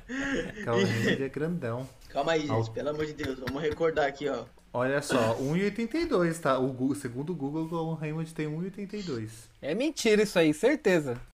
[LAUGHS] Calma aí, é grandão. Calma aí, gente, pelo amor de Deus. Vamos recordar aqui, ó. Olha só, [LAUGHS] 1,82, tá? O, segundo o Google, o Raymond tem 1,82. É mentira isso aí, certeza.